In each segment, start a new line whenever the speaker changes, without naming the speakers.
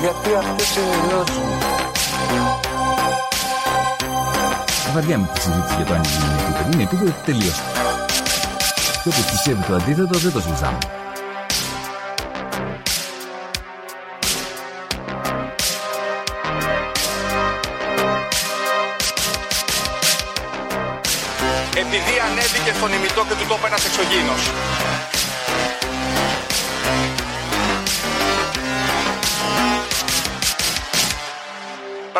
Γιατί αυτές είναι οι γνώσεις μου.
Βαριά με τη συζήτηση για το αν είναι επίπεδο. Είναι επίπεδο τελείω. Και όποιο πιστεύει το αντίθετο δεν το συζητάμε.
επειδή ανέβηκε στον ημιτό και του το είπε ένας εξωγήινος.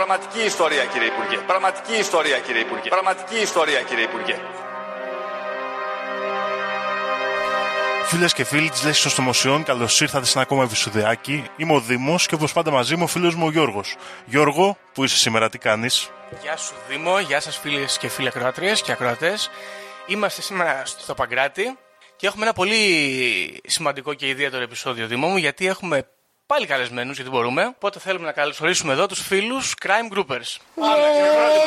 Πραγματική ιστορία κύριε Υπουργέ. Πραγματική ιστορία κύριε Υπουργέ. Πραγματική ιστορία κύριε Υπουργέ.
Φίλες και φίλοι της Λέξη Οστομοσιών, καλώς ήρθατε σε ένα ακόμα επεισοδιάκι. Είμαι ο Δήμος και όπως πάντα μαζί μου ο φίλος μου ο Γιώργος. Γιώργο, που είσαι σήμερα, τι κάνεις;
Γεια σου Δήμο, γεια σας φίλες και φίλοι ακροάτριες και ακροατές. Είμαστε σήμερα στο Παγκράτη και έχουμε ένα πολύ σημαντικό και ιδιαίτερο επεισόδιο Δήμο μου γιατί έχουμε πάλι καλεσμένους γιατί μπορούμε. Οπότε θέλουμε να καλωσορίσουμε εδώ τους φίλους Crime Groupers. Πάμε, χειροκρότημα.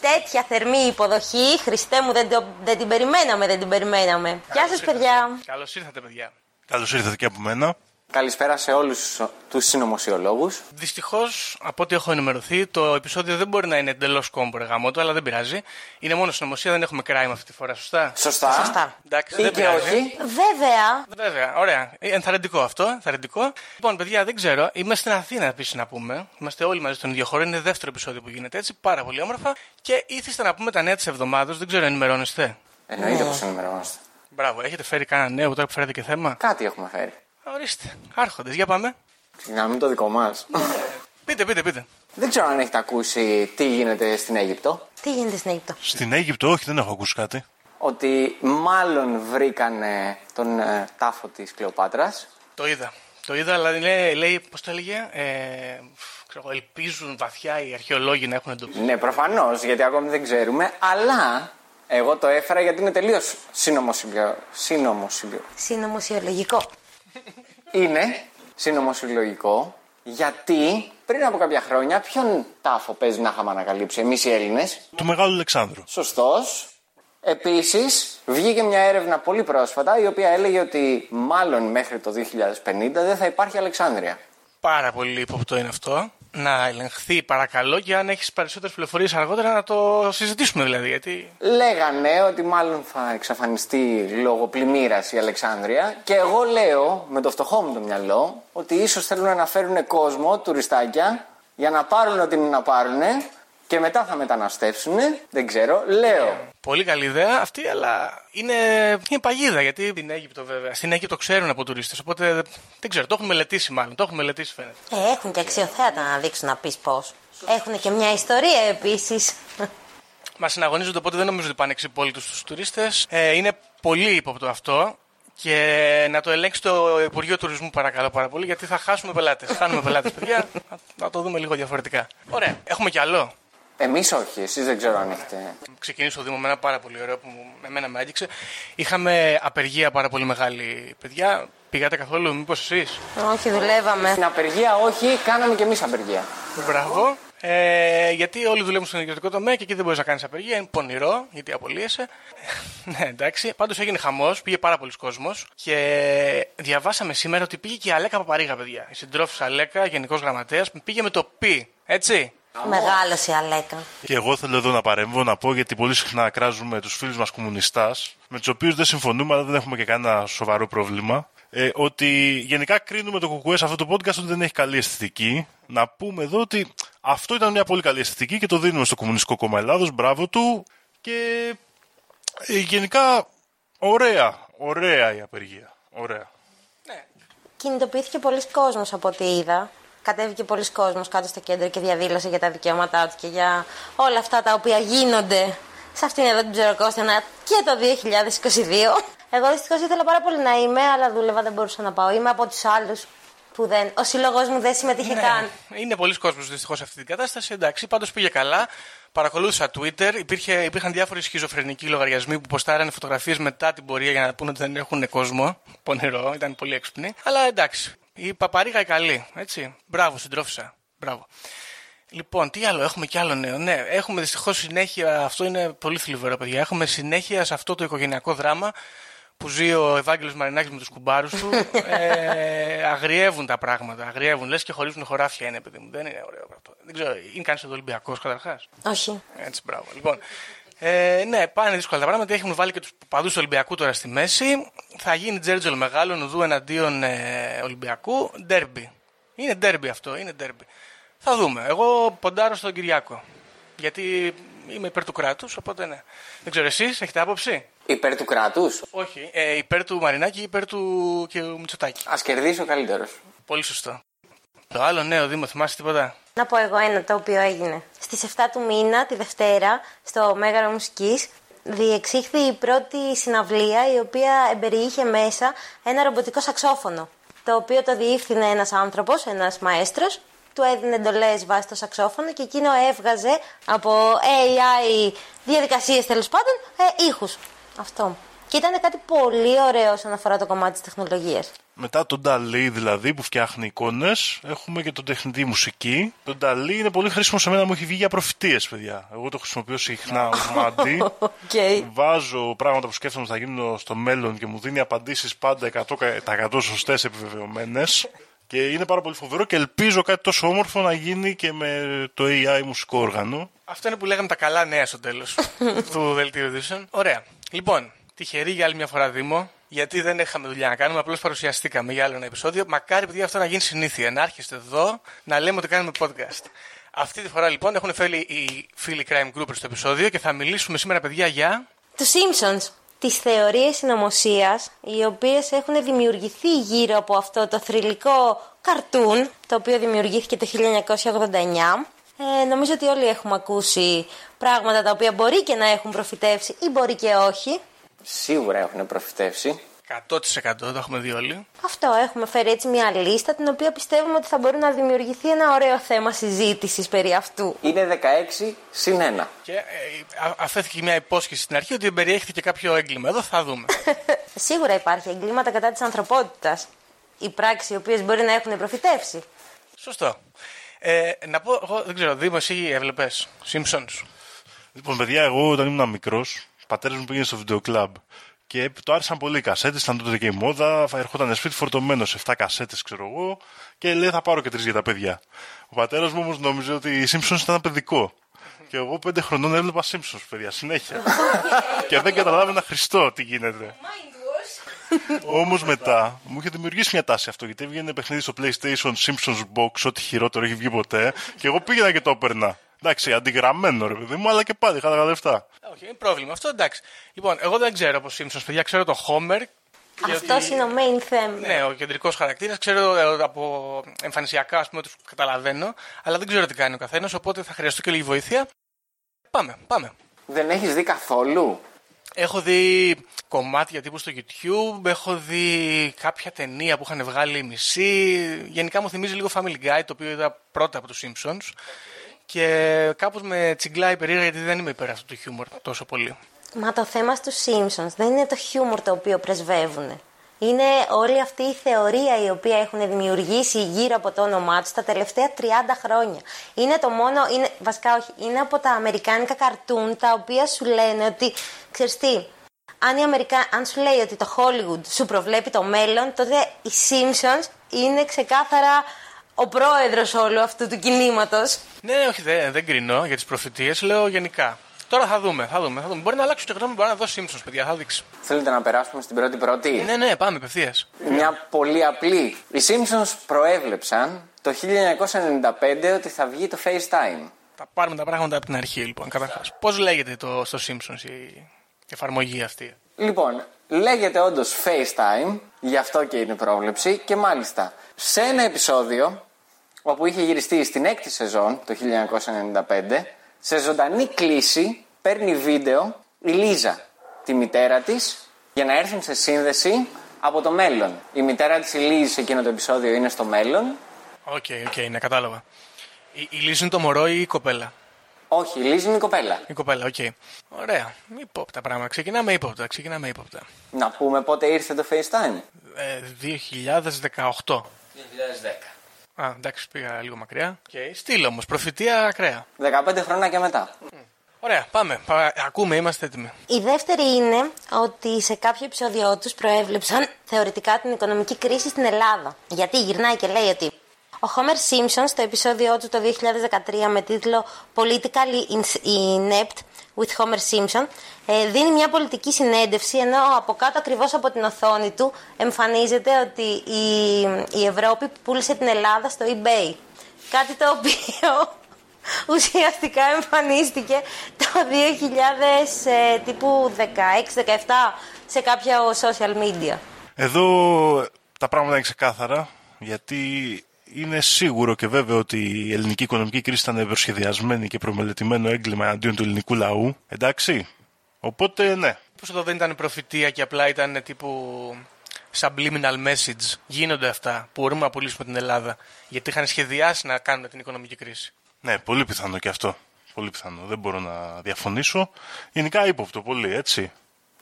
Τέτοια θερμή υποδοχή, Χριστέ μου, δεν, το- δεν την περιμέναμε, δεν την περιμέναμε. Γεια σας παιδιά.
Καλώς ήρθατε παιδιά.
Καλώς ήρθατε και από μένα.
Καλησπέρα σε όλους τους συνωμοσιολόγους.
Δυστυχώς, από ό,τι έχω ενημερωθεί, το επεισόδιο δεν μπορεί να είναι εντελώς κόμπο γαμότο, αλλά δεν πειράζει. Είναι μόνο συνωμοσία, δεν έχουμε crime αυτή τη φορά, σωστά;
Σωστά.
Σωστά.
Εντάξει,
Ή
δεν
και
πειράζει.
όχι.
Βέβαια,
Βέβαια, ωραία. Ε, Ενθαρρυντικό αυτό. Ενθαρρυντικό. Λοιπόν, παιδιά, δεν ξέρω. Είμαστε στην Αθήνα επίσης να πούμε. Είμαστε όλοι μαζί στον ίδιο χώρο. Είναι δεύτερο επεισόδιο που γίνεται έτσι. Πάρα πολύ όμορφα. Και ήθιστε να πούμε τα νέα της εβδομάδας. Δεν ξέρω, ενημερώνεστε;
Εννοείται πως ενημερωνόμαστε.
Μπράβο, έχετε φέρει κανένα νέο τώρα που φέρετε και θέμα;
Κάτι έχουμε φέρει.
Ορίστε. Άρχοντες, για πάμε.
Ξεκινάμε το δικό μας.
Πείτε, πείτε, πείτε.
Δεν ξέρω αν έχετε ακούσει τι γίνεται στην Αίγυπτο.
τι γίνεται στην Αίγυπτο;
Στην Αίγυπτο, όχι, δεν έχω ακούσει κάτι.
Ότι μάλλον βρήκανε τον ε, τάφο της Κλεοπάτρας.
Το είδα. Το είδα, αλλά λέει, λέει πώς το έλεγε. Ε, ξέρω, εγώ, ελπίζουν βαθιά οι αρχαιολόγοι να έχουν εντοπίσει.
Ναι, προφανώς, γιατί ακόμη δεν ξέρουμε. Αλλά εγώ το έφερα γιατί είναι τελείως συνωμοσυλλο... συνωμοσυλλο...
Συνωμοσιολογικό.
Είναι συνωμοσυλλογικό γιατί πριν από κάποια χρόνια ποιον τάφο παίζει να είχαμε ανακαλύψει εμείς οι Έλληνες;
Του Μεγάλου Αλεξάνδρου.
Σωστός. Επίσης, βγήκε μια έρευνα πολύ πρόσφατα η οποία έλεγε ότι μάλλον μέχρι το 2050 δεν θα υπάρχει Αλεξάνδρεια.
Πάρα πολύ ύποπτο είναι αυτό. Να ελεγχθεί παρακαλώ και αν έχεις περισσότερες πληροφορίες αργότερα να το συζητήσουμε δηλαδή. Γιατί
Λέγανε ότι μάλλον θα εξαφανιστεί λόγω πλημμύρας η Αλεξάνδρεια και εγώ λέω με το φτωχό μου το μυαλό ότι ίσως θέλουν να φέρουν κόσμο, τουριστάκια, για να πάρουν ό,τι είναι να πάρουν και μετά θα μεταναστεύσουν. Δεν ξέρω, λέω.
πολύ καλή ιδέα αυτή, αλλά είναι, είναι παγίδα γιατί στην Αίγυπτο βέβαια. Στην Αίγυπτο ξέρουν από τουρίστες. Οπότε δεν ξέρω, το έχουν μελετήσει μάλλον. Το έχουν μελετήσει φαίνεται.
Ε, έχουν και αξιοθέατα να δείξουν να πεις πώς. Έχουν και μια ιστορία επίσης.
Μας συναγωνίζονται οπότε δεν νομίζω ότι πάνε εξυπόλυτους στου τουρίστες. Ε, είναι πολύ ύποπτο αυτό. Και να το ελέγξει το Υπουργείο Τουρισμού, παρακαλώ πάρα πολύ, γιατί θα χάσουμε πελάτες. Χάνουμε πελάτες, παιδιά. Να, να το δούμε λίγο διαφορετικά. Ωραία. Έχουμε κι άλλο.
Εμείς όχι, εσείς δεν ξέρω αν έχετε.
ξεκινήσω το Δήμο με ένα πάρα πολύ ωραίο που μου- με εμένα με άγγιξε. Είχαμε απεργία πάρα πολύ μεγάλη, παιδιά. Πήγατε καθόλου, μήπως εσείς;
Όχι, δουλεύαμε.
Στην απεργία όχι, κάναμε κι εμείς απεργία.
Μπράβο. Ε, γιατί όλοι δουλεύουν στον ιδιωτικό τομέα και εκεί δεν μπορείς να κάνεις απεργία. Είναι πονηρό, γιατί απολύεσαι. ναι, εντάξει. Πάντως έγινε χαμός, πήγε πάρα πολλοί κόσμος. Και διαβάσαμε σήμερα ότι πήγε και η Αλέκα Παπαρίγα, παιδιά. Η συντρόφισσα Αλέκα, γενικός γραμματέας, πήγε με το πι. Έτσι.
Μεγάλο η Αλέκα.
Και εγώ θέλω εδώ να παρέμβω να πω γιατί πολύ συχνά κράζουμε τους φίλους μας κομμουνιστάς, με τους οποίους δεν συμφωνούμε, αλλά δεν έχουμε και κανένα σοβαρό πρόβλημα. Ε, ότι γενικά κρίνουμε το κουκουέ σε αυτό το podcast ότι δεν έχει καλή αισθητική. Να πούμε εδώ ότι αυτό ήταν μια πολύ καλή αισθητική και το δίνουμε στο Κομμουνιστικό Κόμμα Ελλάδος. Μπράβο του. Και ε, γενικά ωραία, ωραία η απεργία. Ωραία.
Κινητοποιήθηκε πολλοί κόσμος από ό,τι είδα. Κατέβηκε πολλοί κόσμος κάτω στο κέντρο και διαδήλωσε για τα δικαιώματά του και για όλα αυτά τα οποία γίνονται σε αυτήν εδώ την ψωροκόστανα και το 2022. Εγώ δυστυχώς ήθελα πάρα πολύ να είμαι, αλλά δούλευα, δεν μπορούσα να πάω. Είμαι από τους άλλους που δεν. Ο σύλλογο μου δεν συμμετείχε καν.
Είναι πολλοί κόσμος δυστυχώς σε αυτή την κατάσταση. Εντάξει, πάντως πήγε καλά. Παρακολούθησα Twitter. Υπήρχε, υπήρχαν διάφοροι σχιζοφρενικοί λογαριασμοί που ποστάρανε φωτογραφίες μετά την πορεία για να πούνε ότι δεν έχουν κόσμο. Πονηρό, ήταν πολύ έξυπνοι. Αλλά εντάξει. Η παπαρίγα η καλή. Έτσι. Μπράβο, συντρόφισα. Μπράβο. Λοιπόν, τι άλλο, έχουμε κι άλλο νέο. Ναι, έχουμε δυστυχώς συνέχεια, αυτό είναι πολύ θλιβερό, παιδιά. Έχουμε συνέχεια σε αυτό το οικογενειακό δράμα που ζει ο Ευάγγελος Μαρινάκης με τους κουμπάρους του. ε, αγριεύουν τα πράγματα, αγριεύουν. Λες και χωρίζουν χωράφια είναι, παιδί μου. Δεν είναι ωραίο αυτό. Δεν ξέρω, είναι κανείς εδώ Ολυμπιακός καταρχάς;
Όχι.
Έτσι, μπράβο. Λοιπόν, ε, ναι, πάνε δύσκολα τα πράγματα. Έχουν βάλει και τους οπαδούς του Ολυμπιακού τώρα στη μέση. Θα γίνει τζέρτζελο μεγάλο, νουδού εναντίον ε, Ολυμπιακού. Ντέρμπι. Είναι ντέρμπι αυτό, είναι ντέρμπι. Θα δούμε. Εγώ ποντάρω στον Κυριάκο. Γιατί είμαι υπέρ του κράτους, οπότε ναι. Δεν ξέρω, εσείς έχετε άποψη;
Υπέρ του κράτους;
Όχι. Ε, υπέρ του Μαρινάκη ή υπέρ του και του Μητσοτάκη.
Α κερδίσει ο καλύτερος.
Πολύ σωστό. Το άλλο νέο Δήμο, θυμάσαι τίποτα;
Να πω εγώ ένα το οποίο έγινε. Στις 7 του μήνα, τη Δευτέρα, στο Μέγαρο Μουσική, διεξήχθη η πρώτη συναυλία η οποία εμπεριείχε μέσα ένα ρομποτικό σαξόφωνο. Το οποίο το διεύθυνε ένας άνθρωπος, ένας μαέστρος, του έδινε εντολές βάσει το σαξόφωνο και εκείνο έβγαζε από AI διαδικασίες τέλος πάντων ε, ήχους. Αυτό. Και ήταν κάτι πολύ ωραίο όσον αφορά το κομμάτι της τεχνολογίας.
Μετά τον Νταλή δηλαδή που φτιάχνει εικόνες, έχουμε και τον τεχνητή μουσική. Το Νταλή είναι πολύ χρήσιμο σε μένα, μου έχει βγει για προφητείες, παιδιά. Εγώ το χρησιμοποιώ συχνά ως μαντί.
Okay.
Βάζω πράγματα που σκέφτομαι ότι θα γίνουν στο μέλλον και μου δίνει απαντήσεις πάντα 100% σωστές επιβεβαιωμένες. Και είναι πάρα πολύ φοβερό και ελπίζω κάτι τόσο όμορφο να γίνει και με το AI μουσικό όργανο.
Αυτό είναι που λέγαμε τα καλά νέα στο τέλος του δελτίου ειδήσεων. Ωραία. Λοιπόν, τυχερή για άλλη μια φορά Δήμο, γιατί δεν είχαμε δουλειά να κάνουμε, απλώς παρουσιαστήκαμε για άλλο ένα επεισόδιο. Μακάρι παιδιά αυτό να γίνει συνήθεια. Να έρχεστε εδώ να λέμε ότι κάνουμε podcast. Αυτή τη φορά λοιπόν έχουν φέρει οι φίλοι Crime Groupers στο επεισόδιο και θα μιλήσουμε σήμερα παιδιά για.
Τους Simpsons. Τις θεωρίες συνωμοσίας, οι οποίες έχουν δημιουργηθεί γύρω από αυτό το θρηλυκό καρτούν, το οποίο δημιουργήθηκε το 1989. Ε, νομίζω ότι όλοι έχουμε ακούσει πράγματα τα οποία μπορεί και να έχουν προφητεύσει ή μπορεί και όχι.
Σίγουρα έχουν προφητεύσει.
100% το έχουμε δει όλοι.
Αυτό έχουμε φέρει έτσι μια λίστα την οποία πιστεύουμε ότι θα μπορεί να δημιουργηθεί ένα ωραίο θέμα συζήτησης περί αυτού.
Είναι 16 συν 1.
Και ε, α- αφέθηκε μια υπόσχεση στην αρχή ότι περιέχθηκε κάποιο έγκλημα. Εδώ θα δούμε.
Σίγουρα υπάρχει εγκλήματα κατά της ανθρωπότητας. Οι πράξεις οι οποίες μπορεί να έχουν προφητεύσει.
Σωστό. Ε, να πω, εγώ δεν ξέρω, Δήμος, εσύ έβλεπες Simpsons.
Λοιπόν, παιδιά, εγώ όταν ήμουν μικρός, ο πατέρας μου πήγαινε στο βιντεοκλαμπ. Και το άρεσαν πολύ οι κασέτες, ήταν τότε και η μόδα. Ερχόταν σπίτι φορτωμένος σε 7 κασέτες, ξέρω εγώ. Και λέει θα πάρω και τρεις για τα παιδιά. Ο πατέρας μου όμως νόμιζε ότι η Simpsons ήταν παιδικό. Και εγώ πέντε χρονών έβλεπα Simpsons, παιδιά, συνέχεια. και δεν καταλάβαινα Χριστό τι γίνεται. Όμως μετά μου είχε δημιουργήσει μια τάση αυτό γιατί έβγαινε παιχνίδι στο PlayStation Simpsons Box, ό,τι χειρότερο έχει βγει ποτέ. Και εγώ πήγαινα και το έπαιρνα. Εντάξει, αντιγραμμένο ρε παιδί μου, αλλά και πάλι είχα τα λεφτά.
Όχι, είναι πρόβλημα αυτό, εντάξει. Λοιπόν, εγώ δεν ξέρω από Simpsons, παιδιά, ξέρω το Homer.
Αυτός είναι ο main θέμα.
Ναι, ο κεντρικός χαρακτήρας. Ξέρω ε, από εμφανισιακά, ας πούμε, του καταλαβαίνω, αλλά δεν ξέρω τι κάνει ο καθένας, οπότε θα χρειαστώ και λίγη βοήθεια. Πάμε, πάμε.
Δεν έχεις δει καθόλου;
Έχω δει κομμάτια τύπου στο YouTube, έχω δει κάποια ταινία που είχαν βγάλει μισή. Γενικά μου θυμίζει λίγο Family Guy, το οποίο είδα πρώτα από τους Simpsons. Και κάπως με τσιγκλάει περίεργα γιατί δεν είμαι υπέρ αυτού του χιούμορ τόσο πολύ.
Μα το θέμα στους Simpsons δεν είναι το χιούμορ το οποίο πρεσβεύουν. Είναι όλη αυτή η θεωρία η οποία έχουν δημιουργήσει γύρω από το όνομά τους τα τελευταία 30 χρόνια. Είναι το μόνο, είναι, βασικά όχι, είναι από τα αμερικάνικα καρτούν τα οποία σου λένε ότι, ξέρεις τι, αν, η Αμερικα... αν σου λέει ότι το Hollywood σου προβλέπει το μέλλον, τότε οι Simpsons είναι ξεκάθαρα ο πρόεδρος όλου αυτού του κινήματος.
Ναι, όχι, δεν, δεν κρίνω για τις προφητείες, λέω γενικά. Τώρα θα δούμε, θα δούμε. Θα δούμε. Μπορεί να αλλάξω και γνώμη, μπορεί να δω Simpsons, παιδιά, θα δείξει.
Θέλετε να περάσουμε στην πρώτη πρώτη;
Ναι, ναι, πάμε απευθείας.
Μια πολύ απλή. Οι Simpsons προέβλεψαν το 1995 ότι θα βγει το FaceTime.
Θα πάρουμε τα πράγματα από την αρχή, λοιπόν. Καταρχάς, πώς λέγεται το, στο Simpsons η εφαρμογή αυτή;
Λοιπόν, λέγεται όντως FaceTime, γι' αυτό και είναι πρόβλεψη και μάλιστα σε ένα επεισόδιο όπου είχε γυριστεί στην έκτη σεζόν το 1995 σε ζωντανή κλήση παίρνει βίντεο η Λίζα, τη μητέρα της για να έρθουν σε σύνδεση από το μέλλον. Η μητέρα της Λίζη σε εκείνο το επεισόδιο είναι στο μέλλον.
OK, OK, ναι, κατάλαβα. Η, η Λίζη είναι το μωρό ή η κοπέλα;
Όχι, η Λίζη είναι η κοπέλα.
Η κοπέλα, οκ. Ωραία. Υπόπτα πράγματα. Ξεκινάμε ύποπτα. Ξεκινάμε ύποπτα.
Να πούμε πότε ήρθε το FaceTime.
Ε, 2018.
2010.
Α, εντάξει, πήγα λίγο μακριά. Okay. Στείλ όμως, προφητεία ακραία.
15 χρόνια και μετά.
Ωραία, πάμε. Πα- Ακούμε, είμαστε έτοιμοι.
Η δεύτερη είναι ότι σε κάποιο επεισόδιο τους προέβλεψαν θεωρητικά την οικονομική κρίση στην Ελλάδα. Γιατί γυρνάει και λέει ότι ο Homer Simpson στο επεισόδιό του το 2013 με τίτλο Politically Inept with Homer Simpson ε, δίνει μια πολιτική συνέντευξη ενώ από κάτω ακριβώς από την οθόνη του εμφανίζεται ότι η, η Ευρώπη πούλησε την Ελλάδα στο eBay. Κάτι το οποίο ουσιαστικά εμφανίστηκε το 2000 ε, τύπου 16-17 σε κάποια social media.
Εδώ τα πράγματα είναι ξεκάθαρα, γιατί είναι σίγουρο και βέβαιο ότι η ελληνική οικονομική κρίση ήταν προσχεδιασμένη και προμελετημένο έγκλημα εναντίον του ελληνικού λαού. Εντάξει. Οπότε, ναι.
Πώς εδώ δεν ήταν προφητεία και απλά ήταν τύπου subliminal message. Γίνονται αυτά που μπορούμε να πουλήσουμε την Ελλάδα. Γιατί είχαν σχεδιάσει να κάνουν την οικονομική κρίση.
Ναι, πολύ πιθανό και αυτό. Πολύ πιθανό. Δεν μπορώ να διαφωνήσω. Γενικά ύποπτο πολύ, έτσι.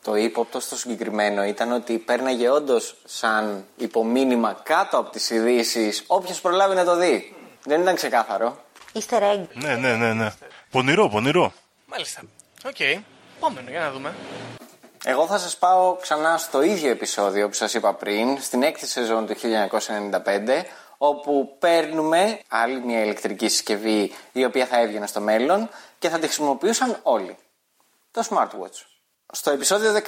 Το ύποπτο στο συγκεκριμένο ήταν ότι πέρναγε όντως σαν υπομήνυμα κάτω από τις ειδήσεις όποιος προλάβει να το δει. Δεν ήταν ξεκάθαρο.
Easter egg.
Ναι, ναι, ναι, ναι. Πονηρό, πονηρό.
Μάλιστα. Οκ. Επόμενο, για να δούμε.
Εγώ θα σας πάω ξανά στο ίδιο επεισόδιο που σας είπα πριν, στην έκτη σεζόν του 1995, όπου παίρνουμε άλλη μια ηλεκτρική συσκευή η οποία θα έβγαινε στο μέλλον και θα τη χρησιμοποιούσαν όλοι. Το smartwatch. Στο επεισόδιο 19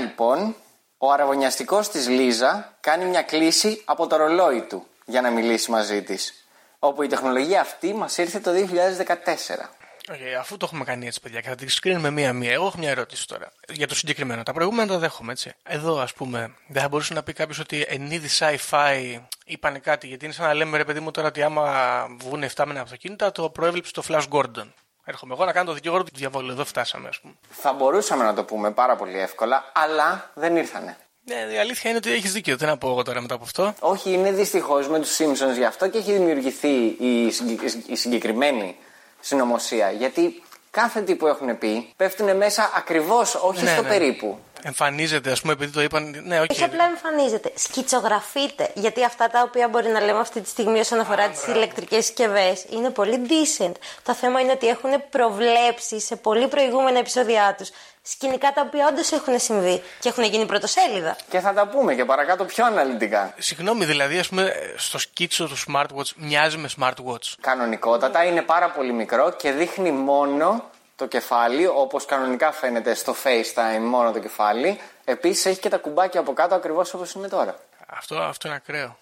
λοιπόν, ο αρραβωνιαστικός της Λίζα κάνει μια κλήση από το ρολόι του για να μιλήσει μαζί της. Όπου η τεχνολογία αυτή μας ήρθε το 2014.
Okay, αφού το έχουμε κάνει έτσι, παιδιά, και θα την σκρίνουμε μία-μία, εγώ έχω μια ερώτηση τώρα. Για το συγκεκριμένο. Τα προηγούμενα τα δέχομαι, έτσι. Εδώ, ας πούμε, δεν θα μπορούσε να πει κάποιος ότι εν είδη sci-fi είπαν κάτι, γιατί είναι σαν να λέμε, ρε παιδί μου, τώρα ότι άμα βγουν 7 μένα αυτοκίνητα, το προέβλεψε το Flash Gordon. Έρχομαι εγώ να κάνω το δικηγόρο του διαβόλου. Εδώ φτάσαμε, ας πούμε.
Θα μπορούσαμε να το πούμε πάρα πολύ εύκολα, αλλά δεν ήρθανε.
Ναι, η αλήθεια είναι ότι έχεις δίκιο. Τι να πω εγώ τώρα μετά από αυτό;
Όχι, είναι δυστυχώς με τους Simpsons γι' αυτό και έχει δημιουργηθεί η, συγκε- η συγκεκριμένη συνωμοσία. Γιατί κάθε τι που έχουν πει πέφτουν μέσα ακριβώς, όχι
Ναι,
στο
ναι.
περίπου.
Εμφανίζεται, ας πούμε, επειδή το είπαν. Ναι, όχι.
Όχι απλά εμφανίζεται, σκητσογραφείται. Γιατί αυτά τα οποία μπορεί να λέμε αυτή τη στιγμή όσον αφορά τις ηλεκτρικές συσκευές είναι πολύ decent. Το θέμα είναι ότι έχουν προβλέψει σε πολύ προηγούμενα επεισόδια τους σκηνικά τα οποία όντως έχουν συμβεί και έχουν γίνει πρωτοσέλιδα.
Και θα τα πούμε και παρακάτω πιο αναλυτικά.
Συγγνώμη, δηλαδή, ας πούμε, στο σκίτσο του smartwatch μοιάζει με smartwatch.
Κανονικότατα είναι πάρα πολύ μικρό και δείχνει μόνο το κεφάλι, όπως κανονικά φαίνεται στο FaceTime μόνο το κεφάλι. Επίσης έχει και τα κουμπάκια από κάτω ακριβώς όπως είναι τώρα.
Αυτό, αυτό είναι ακραίο.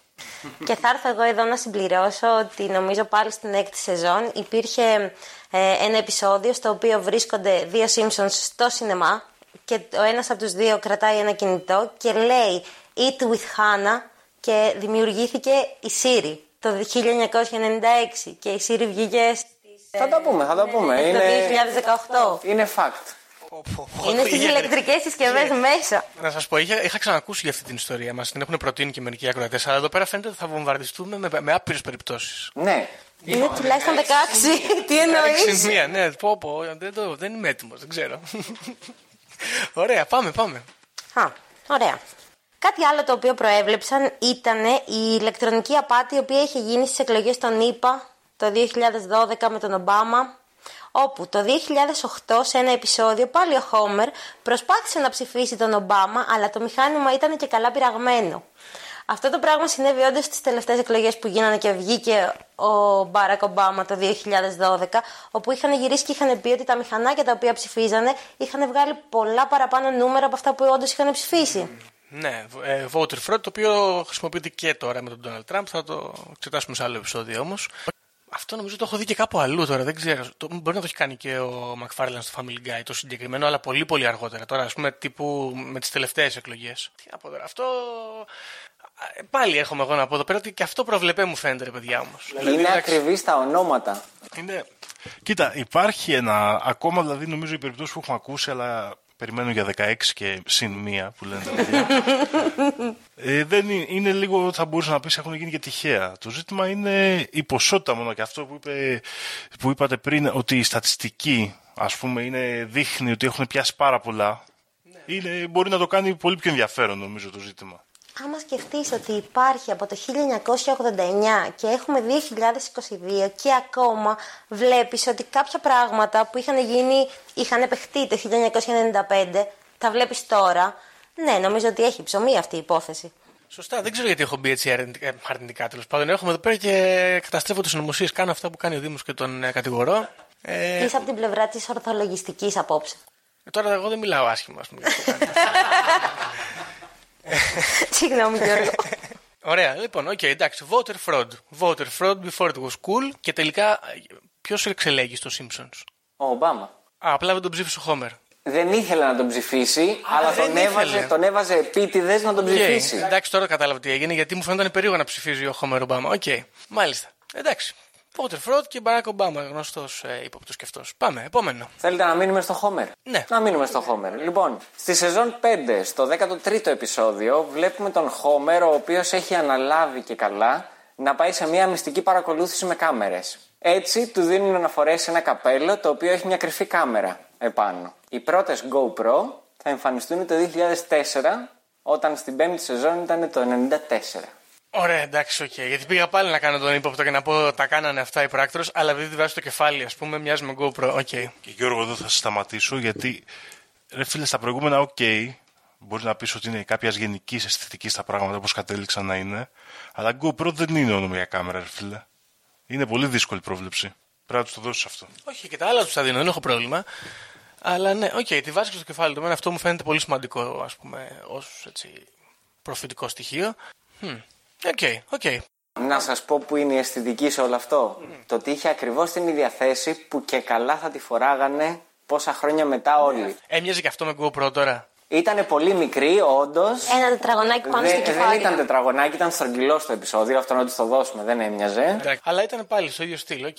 Και θα έρθω εγώ εδώ να συμπληρώσω ότι νομίζω πάλι στην έκτη σεζόν υπήρχε ε, ένα επεισόδιο στο οποίο βρίσκονται δύο Simpsons στο σινεμά και ο ένας από τους δύο κρατάει ένα κινητό και λέει Eat with Hannah και δημιουργήθηκε η Siri το 1996 και η Siri βγήκε στις,
Θα τα πούμε, θα τα πούμε.
το
Είναι,
2018.
είναι fact.
Είναι στις
Είχε-
ηλεκτρικές συσκευές μέσα.
Να σα πω, είχα, είχα ξανακούσει για αυτή την ιστορία μα. Την έχουν προτείνει και μερικοί ακροατέ. Αλλά εδώ πέρα φαίνεται ότι θα βομβαρδιστούμε με, με άπειρε περιπτώσει.
Ναι.
Είναι τουλάχιστον 16. Τι εννοείς;
μία, ναι, πω, πω, δεν, το, δεν είμαι έτοιμο, δεν ξέρω. Ωραία, πάμε, πάμε.
Α, ωραία. Κάτι άλλο το οποίο προέβλεψαν ήταν η ηλεκτρονική απάτη η οποία είχε γίνει στις εκλογές των ΗΠΑ το 2012 με τον Ομπάμα όπου το 2008 σε ένα επεισόδιο πάλι ο Χόμερ προσπάθησε να ψηφίσει τον Ομπάμα αλλά το μηχάνημα ήταν και καλά πειραγμένο. Αυτό το πράγμα συνέβη όντως στις τελευταίες εκλογές που γίνανε και βγήκε ο Μπάρακ Ομπάμα το 2012, όπου είχαν γυρίσει και είχαν πει ότι τα μηχανάκια τα οποία ψηφίζανε είχαν βγάλει πολλά παραπάνω νούμερα από αυτά που όντως είχαν ψηφίσει.
Ναι, ε, voter fraud, το οποίο χρησιμοποιείται και τώρα με τον Donald Trump. Θα το εξετάσουμε σε άλλο επεισόδιο όμως. Αυτό νομίζω το έχω δει και κάπου αλλού τώρα, δεν ξέρω. Το, μπορεί να το έχει κάνει και ο McFarlane στο Family Guy το συγκεκριμένο, αλλά πολύ πολύ αργότερα. Τώρα, ας πούμε, τύπου με τις τελευταίες εκλογές. Τι να πω τώρα, αυτό. ε, Πάλι έρχομαι εγώ να πω εδώ πέρα ότι και αυτό προβλεπέ μου φαίνεται, ρε παιδιά όμως.
είναι ακριβή στα ονόματα.
Είναι...
Κοίτα, υπάρχει ένα ακόμα, δηλαδή νομίζω οι περιπτώσεις που έχουμε ακούσει, αλλά περιμένουν για 16 και συν μία που λένε τα παιδιά. ε, δεν είναι, είναι λίγο, θα μπορούσα να πεις, έχουν γίνει και τυχαία. Το ζήτημα είναι η ποσότητα μόνο και αυτό που, είπε, που είπατε πριν, ότι η στατιστική, ας πούμε, είναι, δείχνει ότι έχουν πιάσει πάρα πολλά. Είναι, μπορεί να το κάνει πολύ πιο ενδιαφέρον νομίζω το ζήτημα.
Άμα σκεφτείς ότι υπάρχει από το 1989 και έχουμε 2022 και ακόμα βλέπεις ότι κάποια πράγματα που είχαν γίνει, είχαν επεχτεί το 1995, τα βλέπεις τώρα, ναι, νομίζω ότι έχει ψωμί αυτή η υπόθεση.
Σωστά, δεν ξέρω γιατί έχω μπει έτσι αρνητικά, αρνητικά τέλος πάντων. Έρχομαι εδώ πέρα και καταστρέφω τις νομοσίες. Κάνω αυτά που κάνει ο Δήμος και τον ε, κατηγορώ. Ε,
Είσαι από την πλευρά της ορθολογιστικής απόψε.
ε, τώρα εγώ δεν μιλάω άσχημα, ας πούμε. για αυτό που κάνω.
Συγγνώμη Γιώργο.
Ωραία, λοιπόν, οκ, εντάξει. Voter fraud. Voter fraud before it was cool. Και τελικά, ποιος εξελέγη στο Simpsons;
Ο Ομπάμα.
Α, απλά δεν τον ψήφισε ο Χόμερ.
Δεν ήθελε να τον ψηφίσει, αλλά
δεν
τον έβαζε,
ήθελε.
τον έβαζε επίτηδες να τον ψηφίσει.
Εντάξει, τώρα κατάλαβα τι έγινε, γιατί μου φαίνονταν περίεργο να ψηφίζει ο Χόμερ Ομπάμα. Οκ, μάλιστα. Εντάξει. Voter fraud και Barack Obama, γνωστός ε, ύποπτος και αυτός. Πάμε, επόμενο.
Θέλετε να μείνουμε στο Χόμερ;
Ναι.
Να μείνουμε στο Χόμερ. Λοιπόν, στη σεζόν 5, στο 13ο επεισόδιο, βλέπουμε τον Χόμερ, ο οποίος έχει αναλάβει και καλά να πάει σε μια μυστική παρακολούθηση με κάμερες. Έτσι, του δίνουν να φορέσει ένα καπέλο το οποίο έχει μια κρυφή κάμερα επάνω. Οι πρώτες GoPro θα εμφανιστούν το 2004, όταν στην 5η σεζόν ήταν το 94.
Ωραία, εντάξει, οκ. Γιατί πήγα πάλι να κάνω τον ύποπτο και να πω τα κάνανε αυτά οι πράκτορες, αλλά επειδή τη βάζει στο κεφάλι, ας πούμε, μοιάζει με GoPro. OK.
Και Γιώργο, εδώ θα σταματήσω γιατί ρε φίλε, στα προηγούμενα, οκ, μπορείς να πεις ότι είναι κάποιας γενικής αισθητικής στα πράγματα όπως κατέληξαν να είναι. Αλλά GoPro δεν είναι όνομα για κάμερα, ρε φίλε. Είναι πολύ δύσκολη πρόβλεψη. Πρέπει να τους το δώσεις αυτό.
Όχι, και τα άλλα τους τα δίνω, δεν έχω πρόβλημα. Αλλά ναι, οκ, τη βάζει στο κεφάλι του. Εμένα αυτό μου φαίνεται πολύ σημαντικό, ας πούμε, ως προφητικό στοιχείο. Χμ. Οκ, οκ.
Να σας πω που είναι η αισθητική σε όλο αυτό. Το ότι είχε ακριβώς την ίδια θέση που και καλά θα τη φοράγανε πόσα χρόνια μετά όλοι.
Έμοιαζε και αυτό με GoPro τώρα.
Ήτανε πολύ μικρή, όντως.
Ένα τετραγωνάκι πάνω στο
Δεν,
κεφάλι.
δεν ήταν τετραγωνάκι, ήταν στρογγυλό στο επεισόδιο. Αυτό να του το δώσουμε, δεν έμοιαζε.
Εντάξει, Αλλά ήταν πάλι στο ίδιο στυλ, οκ.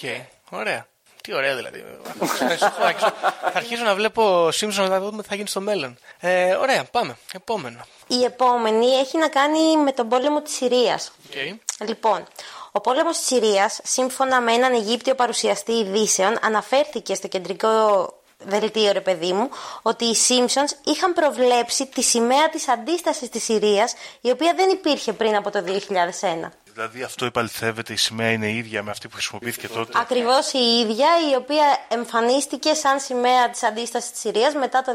Ωραία. Τι ωραία δηλαδή. θα, αρχίσω, θα αρχίσω να βλέπω Simpsons να δούμε τι θα γίνει στο μέλλον. Ε, ωραία, πάμε. Επόμενο.
Η επόμενη έχει να κάνει με τον πόλεμο της Συρίας.
Okay.
Λοιπόν, ο πόλεμος της Συρίας, σύμφωνα με έναν Αιγύπτιο παρουσιαστή ειδήσεων, αναφέρθηκε στο κεντρικό δελτίο, ρε παιδί μου, ότι οι Simpsons είχαν προβλέψει τη σημαία της αντίστασης της Συρίας, η οποία δεν υπήρχε πριν από το 2001.
Δηλαδή αυτό επαληθεύεται, η σημαία είναι ίδια με αυτή που χρησιμοποιήθηκε τότε.
Ακριβώς η ίδια, η οποία εμφανίστηκε σαν σημαία της αντίστασης της Συρίας μετά το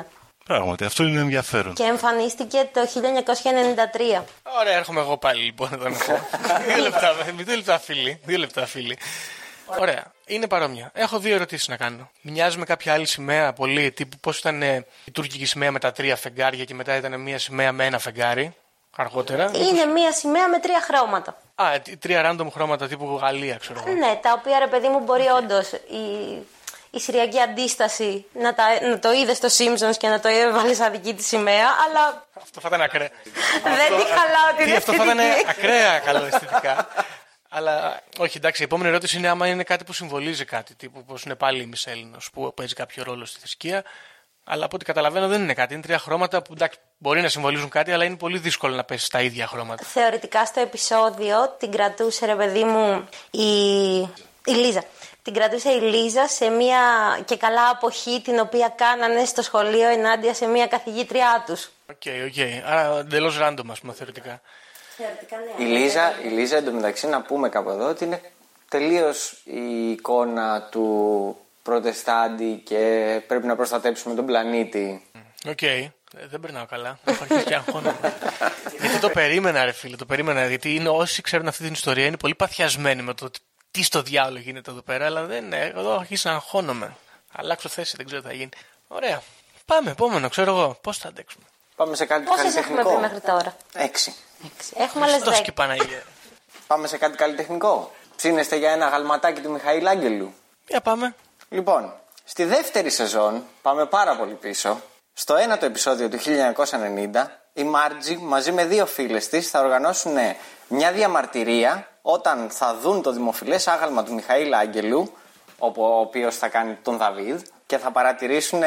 2001
Πράγματι, αυτό είναι ενδιαφέρον.
και εμφανίστηκε το 1993.
Ωραία, έρχομαι εγώ πάλι λοιπόν εδώ να πω. δύο λεπτά, δύο λεπτά φίλοι. Δύο λεπτά φίλοι. Ωραία, είναι παρόμοια. Έχω δύο ερωτήσεις να κάνω. Μοιάζει με κάποια άλλη σημαία πολύ, τύπου πώς ήταν ε, η τουρκική σημαία με τα τρία φεγγάρια και μετά ήταν μια σημαία με ένα φεγγάρι; Αργότερα.
Είναι μία σημαία με τρία χρώματα.
Α, ε, τρία random χρώματα τύπου Γαλλία, ξέρω εγώ.
Ναι, τα οποία ρε παιδί μου μπορεί όντως η, η Συριακή αντίσταση να, τα, να το είδες στο Simpsons και να το έβαλες σαν δική της σημαία, αλλά
Αυτό θα ήταν ακραίο.
δεν τη χαλάω την
Τι, αυτό θα ήταν
αισθητική.
ακραία καλό αισθητικά. Αλλά όχι, εντάξει, η επόμενη ερώτηση είναι άμα είναι κάτι που συμβολίζει κάτι. Τύπου πώ είναι πάλι η Μισέλινο που παίζει κάποιο ρόλο στη θρησκεία. Αλλά από ό,τι καταλαβαίνω δεν είναι κάτι. Είναι τρία χρώματα που εντάξει, μπορεί να συμβολίζουν κάτι, αλλά είναι πολύ δύσκολο να πέσει στα ίδια χρώματα.
Θεωρητικά στο επεισόδιο την κρατούσε ρε παιδί μου η, η Λίζα. Την κρατούσε η Λίζα σε μια και καλά αποχή την οποία κάνανε στο σχολείο ενάντια σε μια καθηγήτριά τους.
OK, OK. Άρα εντελώς random, ας πούμε, θεωρητικά.
Θεωρητικά ναι.
Η Λίζα, η Λίζα εντωμεταξύ να πούμε κάπου εδώ ότι είναι τελείως η εικόνα του προτεστάντη και πρέπει να προστατέψουμε τον πλανήτη.
Οκ. Ε, Δεν περνάω καλά. Έχω αρχίσει και αγχώνομαι. γιατί το περίμενα, ρε φίλε. Το περίμενα. Γιατί είναι, όσοι ξέρουν αυτή την ιστορία είναι πολύ παθιασμένοι με το ότι τι στο διάλογο γίνεται εδώ πέρα. Αλλά δεν. ε, Εδώ έχω αρχίσει να αγχώνομαι. Αλλάξω θέση, δεν ξέρω τι θα γίνει. Ωραία. Πάμε, επόμενο, ξέρω εγώ. Πώς θα αντέξουμε;
Πάμε σε κάτι
Πόσες έχουμε πει
καλλιτεχνικό.
μέχρι τώρα;
Έξι.
Έχουμε άλλες
Χριστός
δέκα.
και Παναγία.
Πάμε σε κάτι καλλιτεχνικό. Ψήνεστε για ένα γαλματάκι του Μιχαήλ Άγγελου.
Για πάμε.
Λοιπόν, στη δεύτερη σεζόν, πάμε πάρα πολύ πίσω, στο ένατο επεισόδιο του 1990, η Marge μαζί με δύο φίλες της θα οργανώσουν μια διαμαρτυρία όταν θα δουν το δημοφιλές άγαλμα του Μιχαήλ Αγγέλου, όπου ο οποίος θα κάνει τον Δαβίδ, και θα παρατηρήσουν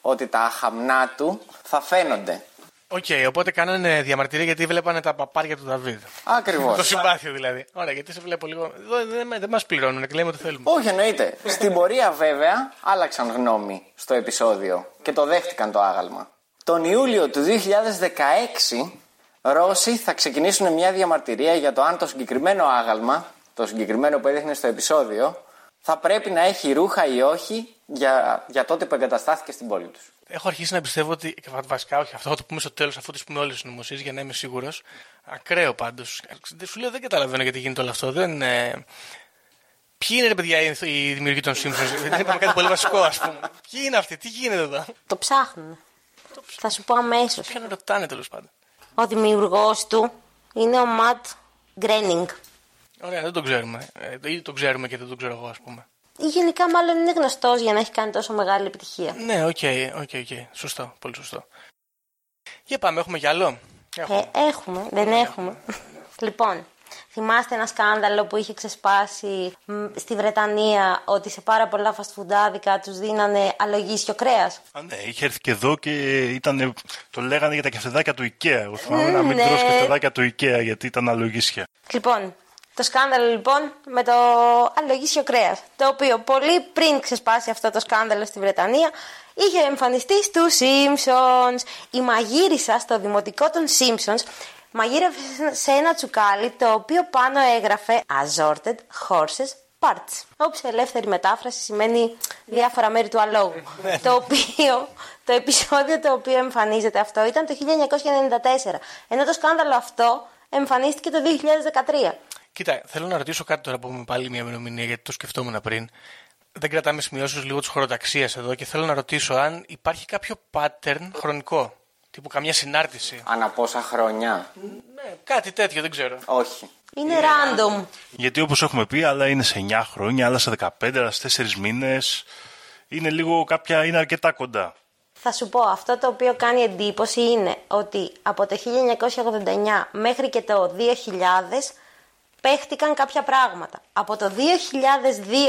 ότι τα αχαμνά του θα φαίνονται.
Οκ, οπότε κάνανε διαμαρτυρία γιατί βλέπανε τα παπάρια του Δαβίδ.
Ακριβώς.
Το συμπάθειο δηλαδή. Ωραία, γιατί σε βλέπω λίγο. Δεν, δεν, δεν μας πληρώνουν, και λέμε ότι θέλουμε.
Όχι, εννοείται. Στην πορεία, βέβαια, άλλαξαν γνώμη στο επεισόδιο και το δέχτηκαν το άγαλμα. Τον Ιούλιο του 2016, Ρώσοι θα ξεκινήσουν μια διαμαρτυρία για το αν το συγκεκριμένο άγαλμα, το συγκεκριμένο που έδειχνε στο επεισόδιο, θα πρέπει να έχει ρούχα ή όχι για, για τότε που εγκαταστάθηκε στην πόλη τους.
Έχω αρχίσει να πιστεύω ότι. και Βασικά, όχι, αυτό θα το πούμε στο τέλος, αφού τις πούμε όλες τις συνωμοσίε, για να είμαι σίγουρος. Ακραίο πάντως. Σου λέω δεν καταλαβαίνω γιατί γίνεται όλο αυτό. Δεν, ε... Ποιοι είναι, ρε παιδιά, οι οι δημιουργοί των Simpsons; δεν είπαμε κάτι πολύ βασικό, ας πούμε. Ποιοι είναι αυτοί, τι γίνεται εδώ;
Το ψάχνουν. Θα σου πω αμέσως.
Ποιον ρωτάνε τέλος πάντων;
Ο δημιουργός του είναι ο Matt Groening.
Ωραία, δεν τον ξέρουμε. Ε, ή τον ξέρουμε και δεν τον ξέρω εγώ, ας πούμε.
Ή γενικά μάλλον είναι γνωστός για να έχει κάνει τόσο μεγάλη επιτυχία.
Ναι, OK, OK, OK. Σωστό, πολύ σωστό. Για πάμε, έχουμε κι άλλο; Έχουμε.
Ε, έχουμε, δεν έχουμε. λοιπόν, θυμάστε ένα σκάνδαλο που είχε ξεσπάσει μ, στη Βρετανία ότι σε πάρα πολλά φαστφουντάδικα τους δίνανε αλογίσιο κρέας;
Α, ναι, είχε έρθει και εδώ και ήταν, το λέγανε για τα κεφτεδάκια του IKEA. Εγώ θυμάμαι να μην
Ναι.
τρως κεφτεδάκια του IKEA γιατί ήταν αλογίσια.
Λοιπόν, το σκάνδαλο λοιπόν με το αλογίσιο κρέας. Το οποίο πολύ πριν ξεσπάσει αυτό το σκάνδαλο στη Βρετανία είχε εμφανιστεί στους Simpsons. Η μαγείρισα στο δημοτικό των Simpsons μαγείρευε σε ένα τσουκάλι το οποίο πάνω έγραφε Assorted Horses Parts. Όπου σε ελεύθερη μετάφραση σημαίνει διάφορα μέρη του αλόγου. το οποίο, το επεισόδιο το οποίο εμφανίζεται αυτό ήταν το 1994. Ενώ το σκάνδαλο αυτό εμφανίστηκε το 2013.
Κοίτα, θέλω να ρωτήσω κάτι τώρα που έχουμε πάλι μια ημερομηνία γιατί το σκεφτόμουν πριν. Δεν κρατάμε σημειώσει λίγο της χωροταξίας εδώ και θέλω να ρωτήσω αν υπάρχει κάποιο pattern χρονικό. Τύπου καμιά συνάρτηση.
Ανά πόσα χρόνια;
Ναι, κάτι τέτοιο, δεν ξέρω.
Όχι.
Είναι random.
Γιατί όπως έχουμε πει, άλλα είναι σε 9 χρόνια, άλλα σε 15, άλλα σε 4 μήνες. Είναι λίγο κάποια, είναι αρκετά κοντά.
Θα σου πω, αυτό το οποίο κάνει εντύπωση είναι ότι από το 1989 μέχρι και το 2000 παίχτηκαν κάποια πράγματα. Από το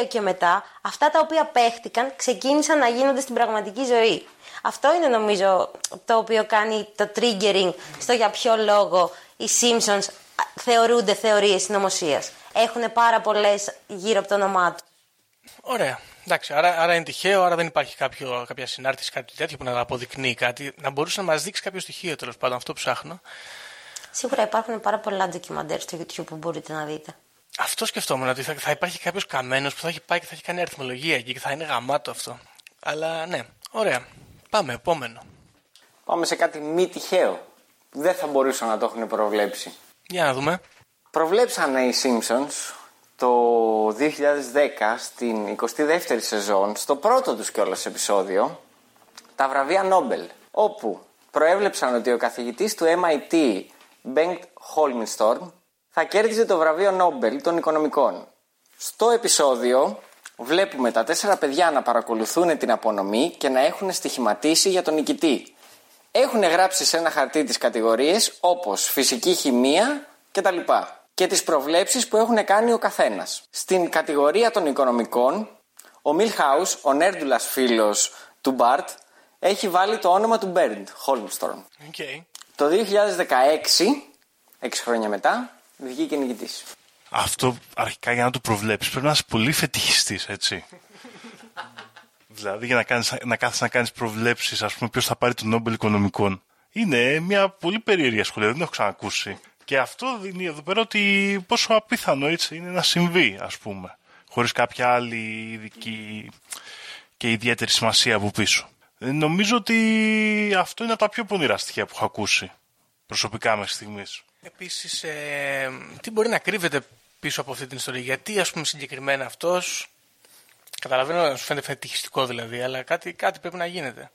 2002 και μετά, αυτά τα οποία παίχτηκαν ξεκίνησαν να γίνονται στην πραγματική ζωή. Αυτό είναι νομίζω το οποίο κάνει το triggering στο για ποιο λόγο οι Simpsons α, θεωρούνται θεωρίες συνωμοσίας. Έχουν πάρα πολλές γύρω από το όνομά τους.
Ωραία. Εντάξει, άρα, άρα είναι τυχαίο, άρα δεν υπάρχει κάποιο, κάποια συνάρτηση, κάτι τέτοιο που να αποδεικνύει κάτι. Να μπορούσε να μας δείξει κάποιο στοιχείο τέλος πάντων, αυτό ψάχνω.
Σίγουρα υπάρχουν πάρα πολλά ντοκιμαντέρ στο YouTube που μπορείτε να δείτε.
Αυτό σκεφτόμουν ότι θα, θα υπάρχει κάποιος καμένος που θα έχει πάει και θα έχει κάνει αριθμολογία εκεί και θα είναι γαμάτο αυτό. Αλλά ναι, ωραία. Πάμε, επόμενο.
Πάμε σε κάτι μη τυχαίο. Δεν θα μπορούσαν να το έχουν προβλέψει.
Για να δούμε.
Προβλέψανε οι Simpsons το 2010 στην 22η σεζόν, στο πρώτο τους κιόλας επεισόδιο, τα βραβεία Νόμπελ, όπου προέβλεψαν ότι ο καθηγητής του MIT, Bengt Holmestorm, θα κέρδιζε το βραβείο Νόμπελ των οικονομικών. Στο επεισόδιο βλέπουμε τα τέσσερα παιδιά να παρακολουθούν την απονομή και να έχουν στοιχηματίσει για τον νικητή. Έχουν γράψει σε ένα χαρτί τις κατηγορίες όπως φυσική χημεία κτλ. Και τις προβλέψεις που έχουν κάνει ο καθένας. Στην κατηγορία των οικονομικών, ο Μιλχάους, ο νέρντουλας φίλος του Μπαρτ, έχει βάλει το όνομα του Μπέρντ, Χόλμστορμ.
Okay.
Το 2016, 6 χρόνια μετά, βγήκε νικητής.
Αυτό αρχικά για να το προβλέψεις πρέπει να είσαι πολύ φετιχιστής, έτσι. δηλαδή για να, κάνεις, να κάθεσαι να κάνεις προβλέψεις, ας πούμε, ποιος θα πάρει το Νόμπελ Οικονομικών. Είναι μια πολύ περίεργη ασχολία, δεν το έχω ξανακούσει. Και αυτό δίνει εδώ πέρα ότι πόσο απίθανο έτσι είναι να συμβεί, ας πούμε. Χωρίς κάποια άλλη ειδική και ιδιαίτερη σημασία από πίσω. Ε, Νομίζω ότι αυτό είναι από τα πιο πονηρά στοιχεία που έχω ακούσει προσωπικά μέχρι στιγμής.
Επίσης, ε, τι μπορεί να κρύβεται πίσω από αυτή την ιστορία; Γιατί, ας πούμε, συγκεκριμένα αυτός. Καταλαβαίνω να σου φαίνεται φετιχιστικό δηλαδή, αλλά κάτι, κάτι πρέπει να γίνεται.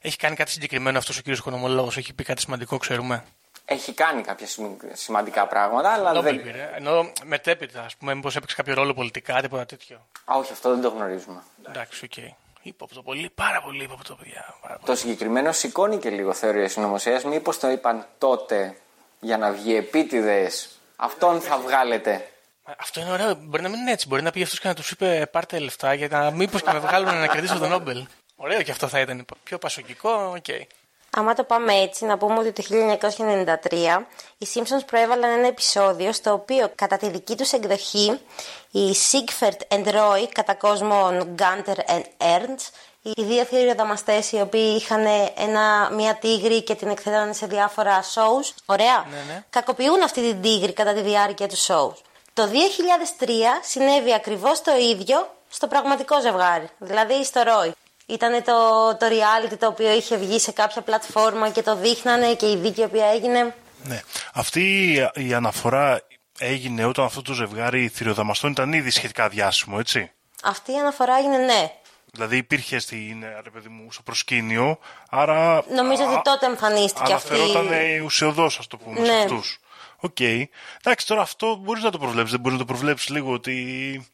Έχει κάνει κάτι συγκεκριμένο αυτός ο κύριος Οικονομολόγος, έχει πει κάτι σημαντικό, ξέρουμε;
Έχει κάνει κάποια σημ- σημαντικά πράγματα, αλλά
Νόμπελ
δεν...
πήρε. Ενώ μετέπειτα, ας πούμε, μήπως έπαιξε κάποιο ρόλο πολιτικά, τίποτα τέτοιο.
Α, όχι, αυτό δεν το γνωρίζουμε.
Εντάξει, OK. Okay. Ύποπτο πολύ, πάρα πολύ ύποπτο, παιδιά. Πάρα πολύ.
Το συγκεκριμένο σηκώνει και λίγο θεωρία συνωμοσία. Μήπως το είπαν τότε για να βγει επίτηδες. Αυτόν θα βγάλετε.
Αυτό είναι ωραίο. Μπορεί να μην είναι έτσι. Μπορεί να πει αυτός και να τους είπε πάρτε λεφτά για να μήπως και με βγάλουν να κερδίσω τον Νόμπελ. Ωραίο και αυτό θα ήταν πιο πασοκικό, οκ.
Άμα το πάμε έτσι, να πούμε ότι το 1993 οι Simpsons προέβαλαν ένα επεισόδιο στο οποίο κατά τη δική τους εκδοχή οι Siegfried and Roy, κατά κόσμο Gunter and Ernst, οι δύο θηριοδαμαστές οι οποίοι είχαν ένα, μια τίγρη και την εκθέτανε σε διάφορα shows, ωραία,
Ναι, ναι.
κακοποιούν αυτή την τίγρη κατά τη διάρκεια του shows. Το 2003 συνέβη ακριβώς το ίδιο στο πραγματικό ζευγάρι, δηλαδή στο Roy. Ήταν το, το reality το οποίο είχε βγει σε κάποια πλατφόρμα και το δείχνανε και η δίκη η οποία έγινε.
Ναι. Αυτή η- η αναφορά έγινε όταν αυτό το ζευγάρι θηριοδαμαστών ήταν ήδη σχετικά διάσημο, έτσι;
Αυτή η αναφορά έγινε ναι.
Δηλαδή υπήρχε στην, ε, ρε παιδί μου, στο προσκήνιο, άρα...
Νομίζω ότι τότε εμφανίστηκε αυτή.
Αναφερόταν ουσιωδώς, ας το πούμε, σε
Ναι.
αυτούς. Οκ. Εντάξει, τώρα αυτό μπορείς να το προβλέψεις. Δεν μπορεί να το προβλέψεις λίγο ότι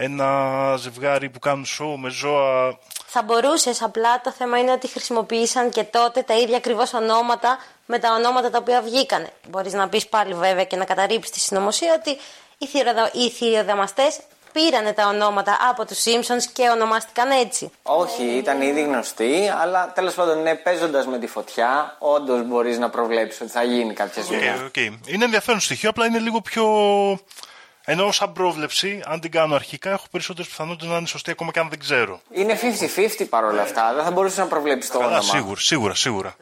ένα ζευγάρι που κάνουν show με ζώα.
Θα μπορούσες, απλά το θέμα είναι ότι χρησιμοποίησαν και τότε τα ίδια ακριβώς ονόματα με τα ονόματα τα οποία βγήκανε. Μπορείς να πεις πάλι βέβαια και να καταρρίψεις τη συνωμοσία ότι οι, θηριοδα... οι θηριοδαμαστές πήρανε τα ονόματα από τους Simpsons και ονομάστηκαν έτσι.
Όχι, ήταν ήδη γνωστή, αλλά τέλος πάντων, ναι, παίζοντας με τη φωτιά, όντως μπορείς να προβλέψεις ότι θα γίνει κάποια
Οκ,
ζημιά.
οκ. Είναι ενδιαφέρον στοιχείο, απλά είναι λίγο πιο. Ενώ σαν πρόβλεψη, αν την κάνω αρχικά, έχω περισσότερες πιθανότητες να είναι σωστή ακόμα και αν δεν ξέρω.
Είναι 50-50 παρόλα αυτά. Δεν θα μπορούσε να προβλέψει το
Καλά,
όνομα.
σίγουρα, σίγουρα, σίγουρα.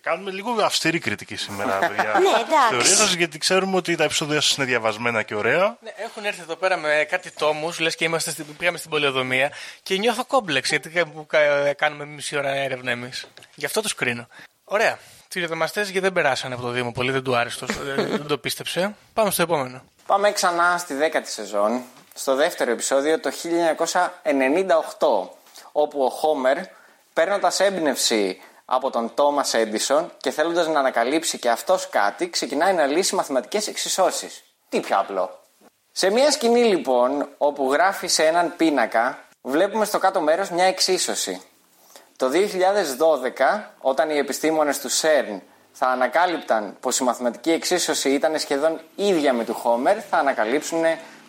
Κάνουμε λίγο αυστηρή κριτική σήμερα, παιδιά.
Ναι, εντάξει.
Θεωρία σας, γιατί ξέρουμε ότι τα επεισόδια σας είναι διαβασμένα και ωραία.
Ναι, έχουν έρθει εδώ πέρα με κάτι τόμους, λες και είμαστε στην, πήγαμε στην πολεοδομία και νιώθω κόμπλεξ γιατί κα- που κα- κάνουμε μισή ώρα έρευνα εμείς. Γι' αυτό του κρίνω. Ωραία. Τηλεδομαστέ γιατί δεν περάσανε από το Δήμο πολύ, δεν του άρεσε τόσο, δεν, δεν το πίστεψε. Πάμε στο επόμενο.
Πάμε ξανά στη δέκατη σεζόν, στο δεύτερο επεισόδιο το 1998, όπου ο Χόμερ, παίρνοντας έμπνευση από τον Τόμας Έντισον και θέλοντας να ανακαλύψει και αυτός κάτι, ξεκινάει να λύσει μαθηματικές εξισώσεις. Τι πιο απλό. Σε μια σκηνή λοιπόν, όπου γράφει σε έναν πίνακα, βλέπουμε στο κάτω μέρος μια εξίσωση. Το 2012, όταν οι επιστήμονες του ΣΕΡΝ θα ανακάλυπταν πως η μαθηματική εξίσωση ήταν σχεδόν ίδια με του Χόμερ, θα ανακαλύψουν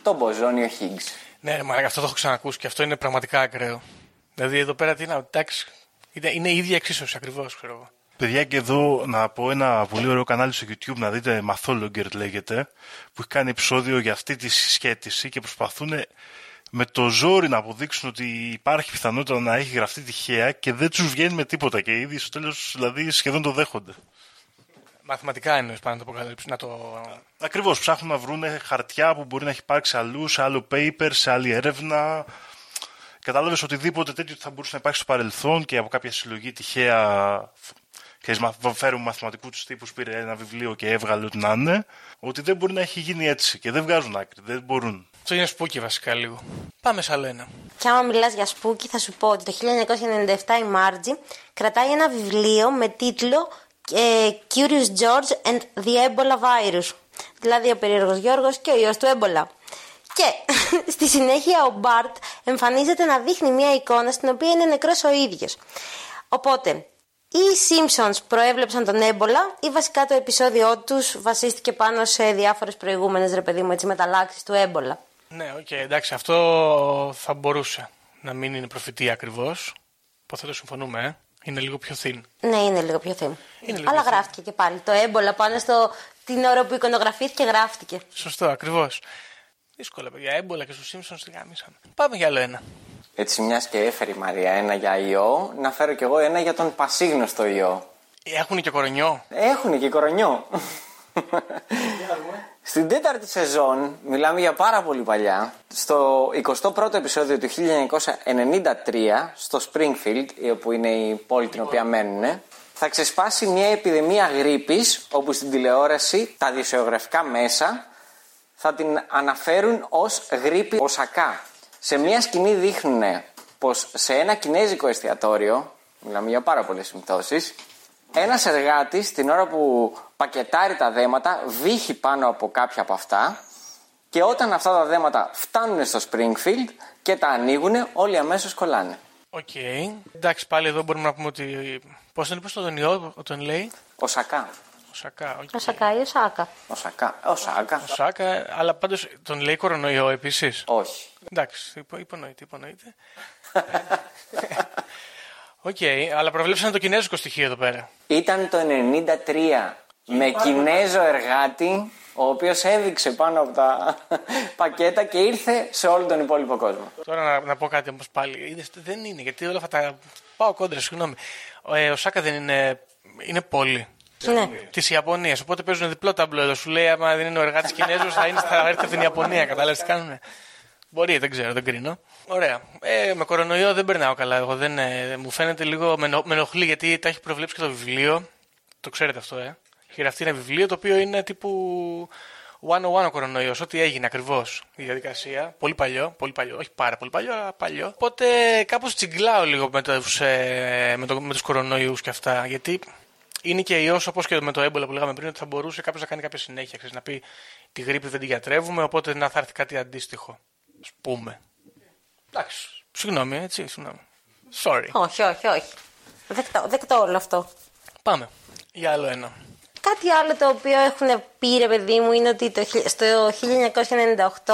τον μποζόνιο Higgs.
Ναι, ρε, μαλάκα, αυτό το έχω ξανακούσει και αυτό είναι πραγματικά ακραίο. Δηλαδή εδώ πέρα τι να. Εντάξει, είναι, είναι η ίδια εξίσωση ακριβώς, ξέρω εγώ.
Παιδιά, και εδώ να πω ένα πολύ ωραίο κανάλι στο YouTube να δείτε Mathologer λέγεται, που έχει κάνει επεισόδιο για αυτή τη συσχέτιση και προσπαθούν με το ζόρι να αποδείξουν ότι υπάρχει πιθανότητα να έχει γραφτεί τυχαία και δεν τους βγαίνει με τίποτα και ήδη στο τέλος δηλαδή σχεδόν το δέχονται.
Μαθηματικά εννοεί πάνω να το αποκαλύψει. Να το...
Ακριβώς, ψάχνουν να βρουν χαρτιά που μπορεί να έχει υπάρξει αλλού, σε άλλο paper, σε άλλη έρευνα. Κατάλαβες οτιδήποτε τέτοιο θα μπορούσε να υπάρχει στο παρελθόν και από κάποια συλλογή τυχαία. Ξέρεις, μα- φέρουν μαθηματικού τους τύπους, πήρε ένα βιβλίο και έβγαλε ό,τι να είναι. Ότι δεν μπορεί να έχει γίνει έτσι και δεν βγάζουν άκρη. Δεν μπορούν.
Αυτό είναι spooky βασικά λίγο. Πάμε σε άλλο ένα.
Και άμα μιλάς για spooky θα σου πω ότι το 1997 η Marge κρατάει ένα βιβλίο με τίτλο ε, Curious George and the Ebola Virus. Δηλαδή ο περίεργος Γιώργος και ο ιός του έμπολα. Και στη συνέχεια ο Bart εμφανίζεται να δείχνει μια εικόνα στην οποία είναι νεκρός ο ίδιος. Οπότε, οι Simpsons προέβλεψαν τον έμπολα ή βασικά το επεισόδιό τους βασίστηκε πάνω σε διάφορες προηγούμενες ρε παιδί μου έτσι μεταλλάξεις του έμπολα;
Ναι, οκ, εντάξει, αυτό θα μπορούσε να μην είναι προφητεία ακριβώς. Υποθέτω συμφωνούμε, ε. Είναι λίγο πιο thin.
Ναι, είναι λίγο πιο thin.
Είναι λίγο
Αλλά
πιο
γράφτηκε και πάλι. Το έμπολα πάνω στο. την ώρα που εικονογραφήθηκε γράφτηκε.
Σωστό, ακριβώς. Δύσκολα, παιδιά. Έμπολα και στους Simpsons τη γαμήσαμε. Πάμε για άλλο ένα.
Έτσι, μιας και έφερε η Μαρία ένα για ιό, να φέρω κι εγώ ένα για τον πασίγνωστο ιό.
Έχουν και κορονιό;
Έχουν και κορονιό. Στην τέταρτη σεζόν, μιλάμε για πάρα πολύ παλιά, στο 21ο επεισόδιο του 1993, στο Springfield, όπου είναι η πόλη την οποία μένουν, θα ξεσπάσει μια επιδημία γρήπης, όπου στην τηλεόραση τα δισεογραφικά μέσα θα την αναφέρουν ως γρίπη Οσάκα. Σε μια σκηνή δείχνουν πως σε ένα κινέζικο εστιατόριο, μιλάμε για πάρα πολλές συμπτώσεις, ένας εργάτης την ώρα που πακετάρει τα δέματα βήχει πάνω από κάποια από αυτά και όταν αυτά τα δέματα φτάνουν στο Springfield και τα ανοίγουν όλοι αμέσως κολλάνε.
Οκ. Εντάξει, πάλι εδώ μπορούμε να πούμε ότι. Πώς τον είπες τον ιό, τον λέει;
Οσακά.
Ο Σακά. οκ.
Ο Σακάι, ο Σάκα.
Οσακά. Οσάκα.
Ο Σάκα, αλλά πάντως τον λέει κορονοϊό επίσης;
Όχι.
Εντάξει, υπο, υπονοείται, υπονοείται. Οκ, αλλά προβλέψανε το κινέζικο στοιχείο εδώ πέρα.
Ήταν το 93 με Κινέζο εργάτη, ο οποίος έβηξε πάνω από τα πακέτα και ήρθε σε όλο τον υπόλοιπο κόσμο.
Τώρα να, να πω κάτι όμως πάλι. Είδες, δεν είναι, γιατί όλα αυτά τα. Πάω κόντρα, συγγνώμη. Ο, ε, ο Σάκα δεν είναι. Είναι πόλη
Ναι.
της Ιαπωνίας. Οπότε παίζουν διπλό ταμπλό εδώ. Σου λέει, άμα δεν είναι ο εργάτης Κινέζος, θα, είναι, θα έρθει από την Ιαπωνία. Κατάλαβες τι κάνουν. Μπορεί, δεν ξέρω, δεν κρίνω. Ωραία. Ε, με κορονοϊό δεν περνάω καλά. Εγώ δεν, ε, μου φαίνεται λίγο. Με, ενο- με ενοχλεί γιατί τα έχει προβλέψει και το βιβλίο. Το ξέρετε αυτό, ε. Γραφτεί ένα βιβλίο το οποίο είναι τύπου 101 ο κορονοϊός. Ό,τι έγινε ακριβώς η διαδικασία. Πολύ παλιό, πολύ παλιό. Όχι πάρα πολύ παλιό, αλλά παλιό. Οπότε κάπως τσιγκλάω λίγο με, τους, ε, με, το, με τους κορονοϊούς και αυτά. Γιατί είναι και ιός όπως και με το έμπολα που λέγαμε πριν, ότι θα μπορούσε κάποιος να κάνει κάποια συνέχεια. Ξέρεις, να πει τη γρήπη δεν την γιατρεύουμε, οπότε να θα έρθει κάτι αντίστοιχο. Α πούμε. Εντάξει. Συγγνώμη, έτσι, συγγνώμη. Sorry.
Όχι, όχι, όχι. Δεκτό, δεκτό όλο αυτό.
Πάμε. Για άλλο ένα.
Κάτι άλλο το οποίο έχουν πει ρε παιδί μου είναι ότι το, χι- στο 1998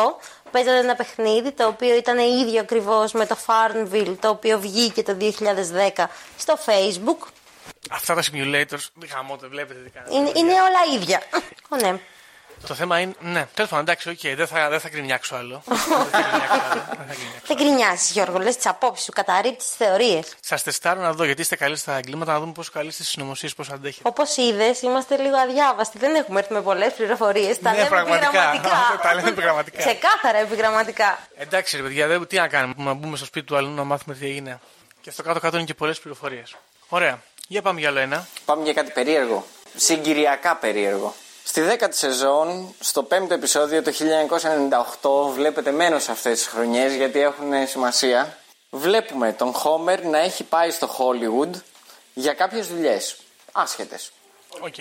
παίζανε ένα παιχνίδι το οποίο ήταν ίδιο ακριβώς με το Farmville το οποίο βγήκε το 2010 στο Facebook.
Αυτά τα simulators, γαμώ, δεν βλέπετε τι κάνετε.
Είναι, είναι όλα ίδια. Ω, ναι.
Το θέμα είναι. Ναι, τέλος πάντων, εντάξει, οκ, δεν θα, δεν θα γκρινιάξω άλλο. δεν θα γκρινιάξω άλλο. Δεν θα γκρινιάξω.
Δεν γκρινιάζεις, Γιώργο, λες τις απόψεις σου, καταρρίπτεις τις θεωρίες.
Σας τεστάρω να δω γιατί είστε καλοί στα εγκλήματα, να δούμε πόσο καλοί στις συνωμοσίες, πώς αντέχετε.
Όπως είδες, είμαστε λίγο αδιάβαστοι. Δεν έχουμε έρθει με πολλές πληροφορίες. Τα
Ναι,
λέμε
πραγματικά.
επιγραμματικά.
Τα λέμε επιγραμματικά.
Ξεκάθαρα επιγραμματικά.
Εντάξει, ρε παιδιά, δεν, τι να κάνουμε. Να μπούμε στο σπίτι του αλλού να μάθουμε τι έγινε. Και στο κάτω-κάτω είναι και πολλές πληροφορίες. Ωραία. Για πάμε για άλλο ένα.
Πάμε για κάτι περίεργο. Συγκυριακά περίεργο. Στη δέκατη σεζόν, στο πέμπτο επεισόδιο το 1998, βλέπετε μένως σε αυτές τις χρονιές γιατί έχουν σημασία. Βλέπουμε τον Χόμερ να έχει πάει στο Hollywood για κάποιες δουλειές. Άσχετες.
Οκ.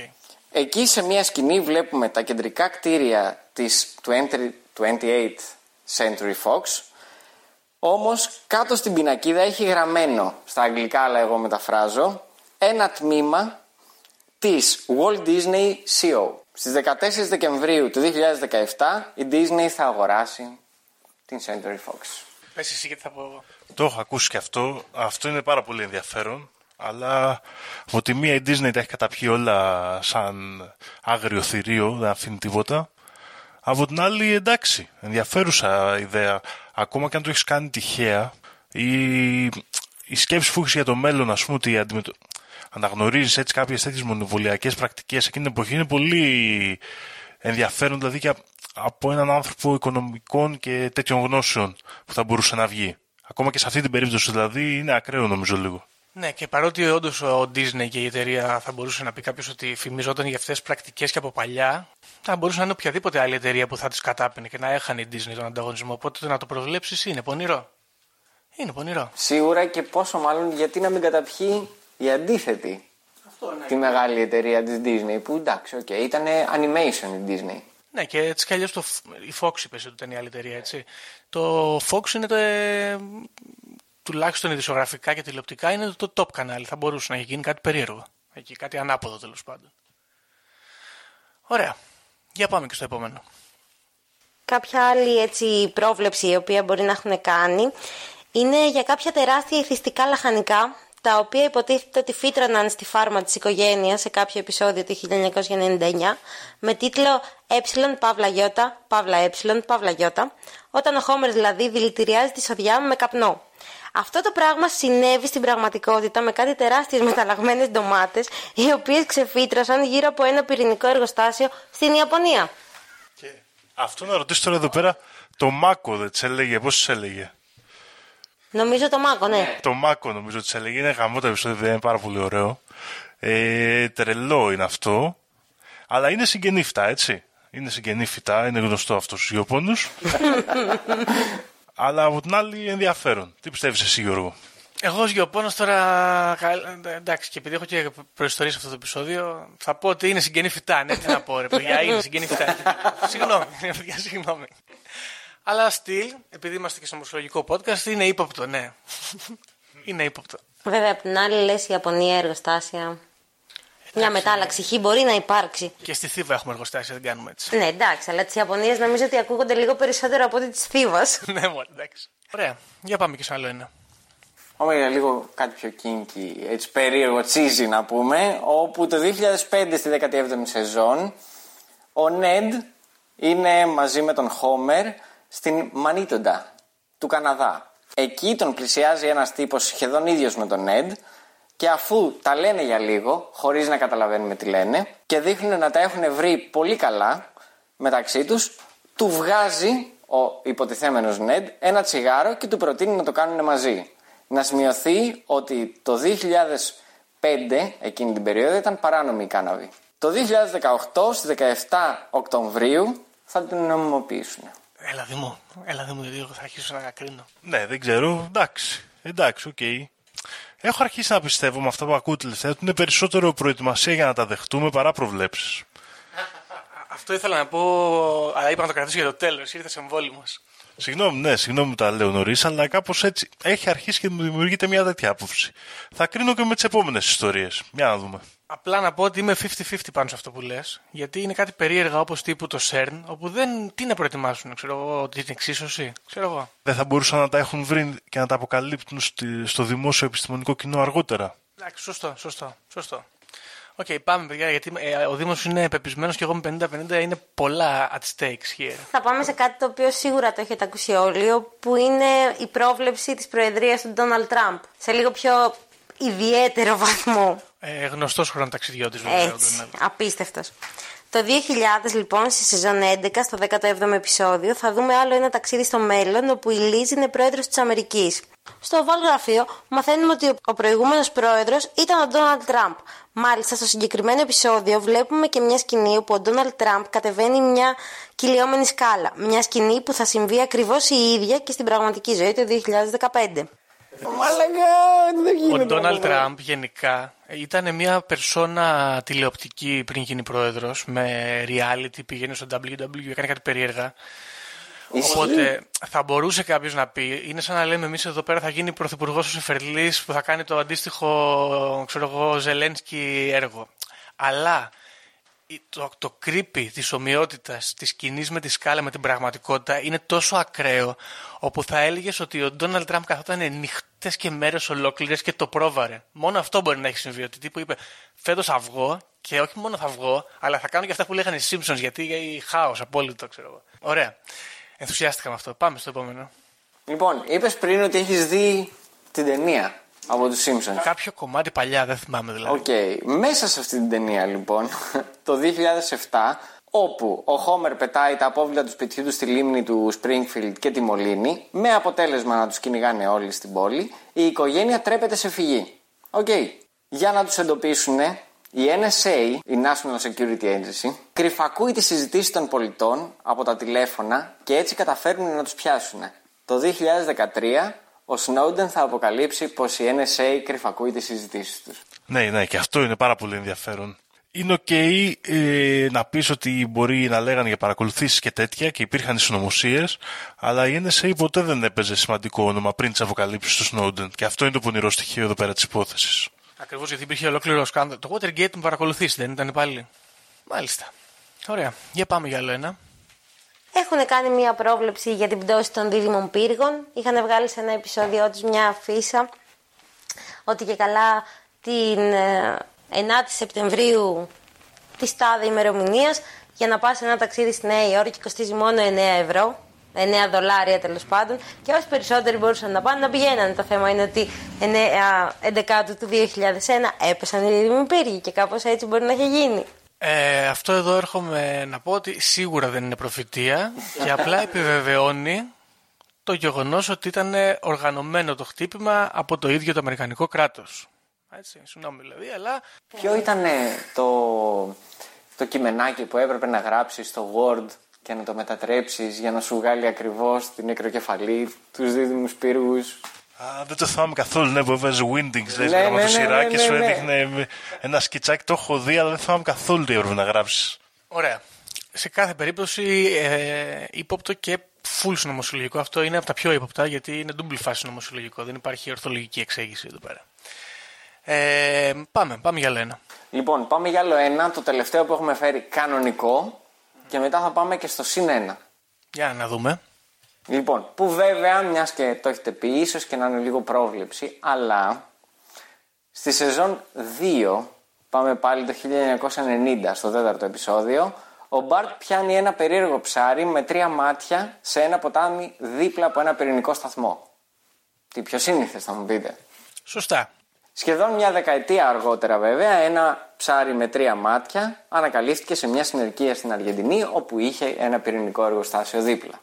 Εκεί σε μια σκηνή βλέπουμε τα κεντρικά κτίρια της 20, 20th Century Fox όμως κάτω στην πινακίδα έχει γραμμένο, στα αγγλικά αλλά εγώ μεταφράζω, ένα τμήμα της Walt Disney CO. Στις 14 Δεκεμβρίου του 2017 η Disney θα αγοράσει την Century Fox.
Πες εσύ γιατί θα πω εγώ.
Το έχω ακούσει και αυτό. Αυτό είναι πάρα πολύ ενδιαφέρον. Αλλά από τη μία η Disney τα έχει καταπιεί όλα σαν άγριο θηρίο, δεν αφήνει τίποτα. Από την άλλη, εντάξει, ενδιαφέρουσα ιδέα. Ακόμα και αν το έχεις κάνει τυχαία, η, η σκέψη που έχεις για το μέλλον, ας πούμε, ότι αντιμετω... αναγνωρίζεις έτσι κάποιες τέτοιες μονοβολιακές πρακτικές εκείνη την εποχή είναι πολύ ενδιαφέρον, δηλαδή και από έναν άνθρωπο οικονομικών και τέτοιων γνώσεων που θα μπορούσε να βγει. Ακόμα και σε αυτή την περίπτωση, δηλαδή, είναι ακραίο νομίζω λίγο.
Ναι, και παρότι όντως ο Disney και η εταιρεία θα μπορούσε να πει κάποιος ότι φημιζόταν για αυτές τις πρακτικές και από παλιά, θα μπορούσε να είναι οποιαδήποτε άλλη εταιρεία που θα τις κατάπινε και να έχανε η Disney τον ανταγωνισμό. Οπότε το να το προβλέψεις είναι πονηρό. Είναι πονηρό.
Σίγουρα και πόσο μάλλον γιατί να μην καταπιεί η αντίθετη τη μεγάλη εταιρεία της Disney που εντάξει, οκ, ήταν animation η Disney.
Ναι, και έτσι κι αλλιώς το, η Fox είπες ότι ήταν η άλλη εταιρεία, έτσι. Το Fox είναι το. Ε, τουλάχιστον ειδησιογραφικά και τηλεοπτικά είναι το top κανάλι. Θα μπορούσε να έχει γίνει κάτι περίεργο. Εκεί, κάτι ανάποδο τέλος πάντων. Ωραία. Για πάμε και στο επόμενο.
Κάποια άλλη έτσι πρόβλεψη η οποία μπορεί να έχουν κάνει είναι για κάποια τεράστια ηθιστικά λαχανικά τα οποία υποτίθεται ότι φύτρωναν στη φάρμα της οικογένειας σε κάποιο επεισόδιο του 1999 με τίτλο Ε Παύλα Ι, Παύλα Ε, Παύλα Ι, όταν ο Χόμερ δηλαδή δηλητηριάζει τη σοδιά με καπνό. Αυτό το πράγμα συνέβη στην πραγματικότητα με κάτι τεράστιες μεταλλαγμένες ντομάτες οι οποίες ξεφύτρωσαν γύρω από ένα πυρηνικό εργοστάσιο στην Ιαπωνία.
Αυτό να ρωτήσω τώρα εδώ πέρα, το Μάκο δεν της έλεγε, πώς της έλεγε;
Νομίζω το μάκο, ναι.
Το Μάκο νομίζω ότι τη έλεγε. Είναι γαμό το επεισόδιο, είναι πάρα πολύ ωραίο. Ε, τρελό είναι αυτό. Αλλά είναι συγγενή φυτά, έτσι. Είναι συγγενή φυτά, είναι γνωστό αυτό στους Ιωπώνου. Αλλά από την άλλη ενδιαφέρον. Τι πιστεύεις εσύ, Γιώργο;
Εγώ ως γεωπόνος τώρα, καλ- εντάξει, και επειδή έχω και προϊστορία σε αυτό το επεισόδιο, θα πω ότι είναι συγγενή φυτά. Ναι, τι να πω, ρε παιδιά, είναι συγγενή φυτά. συγγνώμη, ρε παιδιά, συγγνώμη. Αλλά still, επειδή είμαστε και σε μουσολογικό podcast, είναι ύποπτο, ναι. είναι ύποπτο.
Βέβαια, απ' την άλλη, λες η Ιαπωνία εργοστάσια. Μια μετάλλαξη χ μπορεί να υπάρξει.
Και στη Θήβα έχουμε εργοστάσια, δεν κάνουμε έτσι.
Ναι, εντάξει, αλλά της Ιαπωνίας νομίζω ότι ακούγονται λίγο περισσότερο από ό,τι της Θήβας.
ναι, μόνο εντάξει. Ωραία, για πάμε και σε άλλο ένα.
Πάμε για λίγο κάτι πιο kinky, έτσι περίεργο, cheesy να πούμε, όπου το 2005 στη 17η σεζόν ο Νέντ είναι μαζί με τον Χόμερ στην Μανίτοντα του Καναδά. Εκεί τον πλησιάζει ένας τύπος σχεδόν ίδιος με τον Νέντ και αφού τα λένε για λίγο, χωρίς να καταλαβαίνουμε τι λένε και δείχνουν να τα έχουν βρει πολύ καλά μεταξύ τους, του βγάζει ο υποτιθέμενος Νέντ ένα τσιγάρο και του προτείνει να το κάνουν μαζί. Να σημειωθεί ότι το 2005, εκείνη την περίοδο, ήταν παράνομη η κάναβη. Το 2018, στις 17 Οκτωβρίου, θα την νομιμοποιήσουν.
Έλα Δημό, έλα Δημό, γιατί εγώ θα αρχίσω να κρίνω.
Ναι, δεν ξέρω. Εντάξει. Εντάξει, οκ. Έχω αρχίσει να πιστεύω με αυτά που ακούω τελευταία ότι είναι περισσότερο προετοιμασία για να τα δεχτούμε παρά προβλέψεις.
Αυτό ήθελα να πω, αλλά είπα να το κρατήσω για το τέλος. Ήρθε εμβόλιμος.
Συγγνώμη, ναι, συγγνώμη που τα λέω νωρίς, αλλά κάπως έτσι έχει αρχίσει και μου δημιουργείται μια τέτοια άποψη. Θα κρίνω και με τις επόμενες ιστορίες. Για να δούμε.
Απλά να πω ότι είμαι 50-50 πάνω σε αυτό που λες. Γιατί είναι κάτι περίεργα όπως τύπου το CERN, όπου δεν. Τι να προετοιμάσουν, ξέρω εγώ, την εξίσωση. Ξέρω εγώ.
Δεν θα μπορούσαν να τα έχουν βρει και να τα αποκαλύπτουν στη- στο δημόσιο επιστημονικό κοινό αργότερα.
Εντάξει, σωστό, σωστό, σωστό. Οκ, πάμε παιδιά, γιατί ε, ο Δήμος είναι πεπεισμένος και εγώ με 50-50 είναι πολλά at stakes here.
Θα πάμε σε κάτι το οποίο σίγουρα το έχετε ακούσει όλοι, που είναι η πρόβλεψη της προεδρίας του Ντόναλτ Τραμπ. Σε λίγο πιο ιδιαίτερο βαθμό.
Ε, γνωστός χρονοταξιδιώτης βέβαια. ο
Έτσι,
Ντόναλντ.
απίστευτος. Το 2000 λοιπόν στη σεζόν 11 στο 17ο επεισόδιο θα δούμε άλλο ένα ταξίδι στο μέλλον όπου η Λίζ είναι πρόεδρος της Αμερικής. Στο Oval γραφείο μαθαίνουμε ότι ο προηγούμενος πρόεδρος ήταν ο Ντόναλτ Τραμπ. Μάλιστα στο συγκεκριμένο επεισόδιο βλέπουμε και μια σκηνή όπου ο Ντόναλτ Τραμπ κατεβαίνει μια κυλιόμενη σκάλα. Μια σκηνή που θα συμβεί ακριβώς η ίδια και στην πραγματική ζωή το 2015.
Μαλακά, δεν γίνεται.
Ο Ντόναλτ
αυτό.
Τραμπ γενικά ήταν μια περσόνα τηλεοπτική πριν γίνει πρόεδρος με reality, πήγαινε στο WW, έκανε κάτι περίεργα.
Ισχύει.
Οπότε θα μπορούσε κάποιος να πει, είναι σαν να λέμε εμείς εδώ πέρα θα γίνει πρωθυπουργός ο Σεφερλής που θα κάνει το αντίστοιχο, ξέρω εγώ, Ζελένσκι έργο. Αλλά η- το, το creepy της ομοιότητας της σκηνής με τη σκάλα με την πραγματικότητα είναι τόσο ακραίο όπου θα έλεγες ότι ο Ντόναλτ Τραμπ καθόταν νύχτες και μέρες ολόκληρες και το πρόβαρε. Μόνο αυτό μπορεί να έχει συμβεί. Ότι τύπου είπε φέτος θα βγω και όχι μόνο θα βγω αλλά θα κάνω και αυτά που λέγανε οι Simpsons γιατί χάος απόλυτο ξέρω εγώ. Ωραία. Ενθουσιάστηκα με αυτό. Πάμε στο επόμενο.
Λοιπόν, είπες πριν ότι έχεις δει την ταινία από τους Simpsons.
Κάποιο κομμάτι παλιά, δεν θυμάμαι δηλαδή.
Οκ. Μέσα σε αυτή την ταινία, λοιπόν, το 2007, όπου ο Χόμερ πετάει τα απόβλητα του σπιτιού του στη λίμνη του Springfield και τη μολύνει, με αποτέλεσμα να τους κυνηγάνε όλοι στην πόλη, η οικογένεια τρέπεται σε φυγή. Οκ. Για να τους εντοπίσουν, η NSA, η National Security Agency, κρυφακούει τις συζητήσεις των πολιτών από τα τηλέφωνα και έτσι καταφέρνουν να τους πιάσουν. Το 2013 ο Snowden θα αποκαλύψει πως η NSA κρυφακούει τις συζητήσεις τους.
Ναι, ναι, και αυτό είναι πάρα πολύ ενδιαφέρον. Είναι οκ ε, να πεις ότι μπορεί να λέγανε για παρακολουθήσεις και τέτοια και υπήρχαν συνωμοσίες, αλλά η NSA ποτέ δεν έπαιζε σημαντικό όνομα πριν τις αποκαλύψεις του Snowden. Και αυτό είναι το πονηρό στοιχείο εδώ πέρα της υπόθεσης.
Ακριβώς γιατί υπήρχε ολόκληρο σκάνδαλο. Το Watergate με παρακολουθήσεις, δεν ήταν πάλι; Μάλιστα. Ωραία. Για πάμε για άλλο ένα.
Έχουν κάνει μια πρόβλεψη για την πτώση των δίδυμων πύργων. Είχαν βγάλει σε ένα επεισόδιο τους μια αφίσα ότι και καλά την ε, 9η Σεπτεμβρίου της τάδε ημερομηνίας για να πας σε ένα ταξίδι στη Νέα Υόρκη κοστίζει μόνο 9 ευρώ. 9 δολάρια τέλος πάντων. Και όσοι περισσότεροι μπορούσαν να πάνε να πηγαίνανε. Το θέμα είναι ότι 9, 11 του 2001 έπεσαν οι δίδυμοι πύργοι και κάπως έτσι μπορεί να έχει γίνει.
Ε, αυτό εδώ έρχομαι να πω ότι σίγουρα δεν είναι προφητεία και απλά επιβεβαιώνει το γεγονός ότι ήταν οργανωμένο το χτύπημα από το ίδιο το Αμερικανικό κράτος. Έτσι, συγγνώμη δηλαδή, αλλά
Ποιο ήταν το, το κειμενάκι που έπρεπε να γράψεις στο Word και να το μετατρέψεις για να σου βγάλει ακριβώς την νεκροκεφαλή, τους δίδυμους πύργους.
Α, δεν το θυμάμαι καθόλου, ναι, που έβαζε Windings, λες,
Ναι,
ναι,
ναι, ναι,
σειρά
ναι,
και
ναι,
σου
ναι.
έδειχνε ένα σκιτσάκι, το έχω δει, αλλά δεν θυμάμαι καθόλου τι έπρεπε να γράψεις.
Ωραία. Σε κάθε περίπτωση ε, ύποπτο και full συνωμοσιολογικό. Αυτό είναι από τα πιο ύποπτα γιατί είναι double φάση συνωμοσιολογικό. Δεν υπάρχει ορθολογική εξέγηση εδώ πέρα. Ε, πάμε, πάμε για άλλο ένα.
Λοιπόν, πάμε για άλλο ένα, το τελευταίο που έχουμε φέρει κανονικό και μετά θα πάμε και στο συν ένα.
Για να δούμε.
Λοιπόν, που βέβαια, μιας και το έχετε πει, ίσως και να είναι λίγο πρόβλεψη, αλλά στη σεζόν 2, πάμε πάλι το 1990, στο τέταρτο επεισόδιο, ο Μπαρτ πιάνει ένα περίεργο ψάρι με τρία μάτια σε ένα ποτάμι δίπλα από ένα πυρηνικό σταθμό. Τι πιο σύνηθες θα μου πείτε.
Σωστά.
Σχεδόν μια δεκαετία αργότερα βέβαια ένα ψάρι με τρία μάτια ανακαλύφθηκε σε μια συνεργεία στην Αργεντινή όπου είχε ένα πυρηνικό εργοστάσιο δίπλα.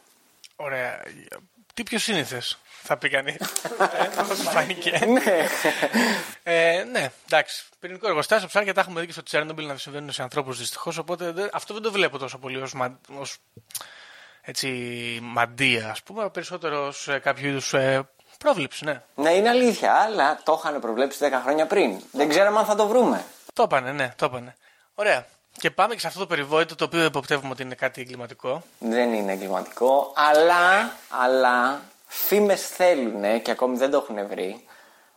Ωραία. Τι πιο σύνηθες, θα πει κανείς. ε, όπως φάνηκε.
ναι.
Ε, ναι, εντάξει. Πυρηνικό εργοστάσιο, ψάρια τα έχουμε δει και στο Τσέρνομπιλ να συμβαίνουν σε ανθρώπους δυστυχώς. Οπότε δεν- αυτό δεν το βλέπω τόσο πολύ ως ως, έτσι, μαντεία, ας πούμε. Περισσότερο ω κάποιο είδους ε, πρόβλεψη, ναι.
ναι, είναι αλήθεια, αλλά το είχαν προβλέψει 10 χρόνια πριν. Δεν ξέραμε αν θα το βρούμε.
Το έπανε, ναι, το έπανε. Ωραία. Και πάμε και σε αυτό το περιβόητο το οποίο υποπτεύουμε ότι είναι κάτι εγκληματικό.
Δεν είναι εγκληματικό, αλλά, αλλά φήμες θέλουν και ακόμη δεν το έχουν βρει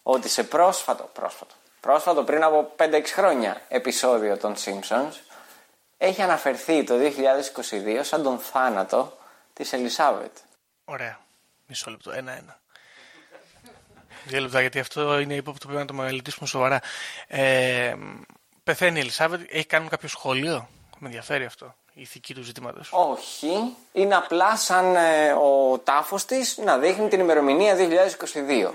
ότι σε πρόσφατο, πρόσφατο, πρόσφατο πριν από 5-6 χρόνια επεισόδιο των Simpsons έχει αναφερθεί το 2022 σαν τον θάνατο της Ελισάβετ.
Ωραία. Μισό λεπτό. Ένα-ένα. Δύο λεπτά, γιατί αυτό είναι ύποπτο που πρέπει να το μελετήσουμε σοβαρά. Ε, πεθαίνει η Ελισάβετ, έχει κάνει κάποιο σχόλιο. Με ενδιαφέρει αυτό. Η ηθική του ζητήματος.
Όχι, είναι απλά σαν ε, ο τάφος της να δείχνει την ημερομηνία 2022.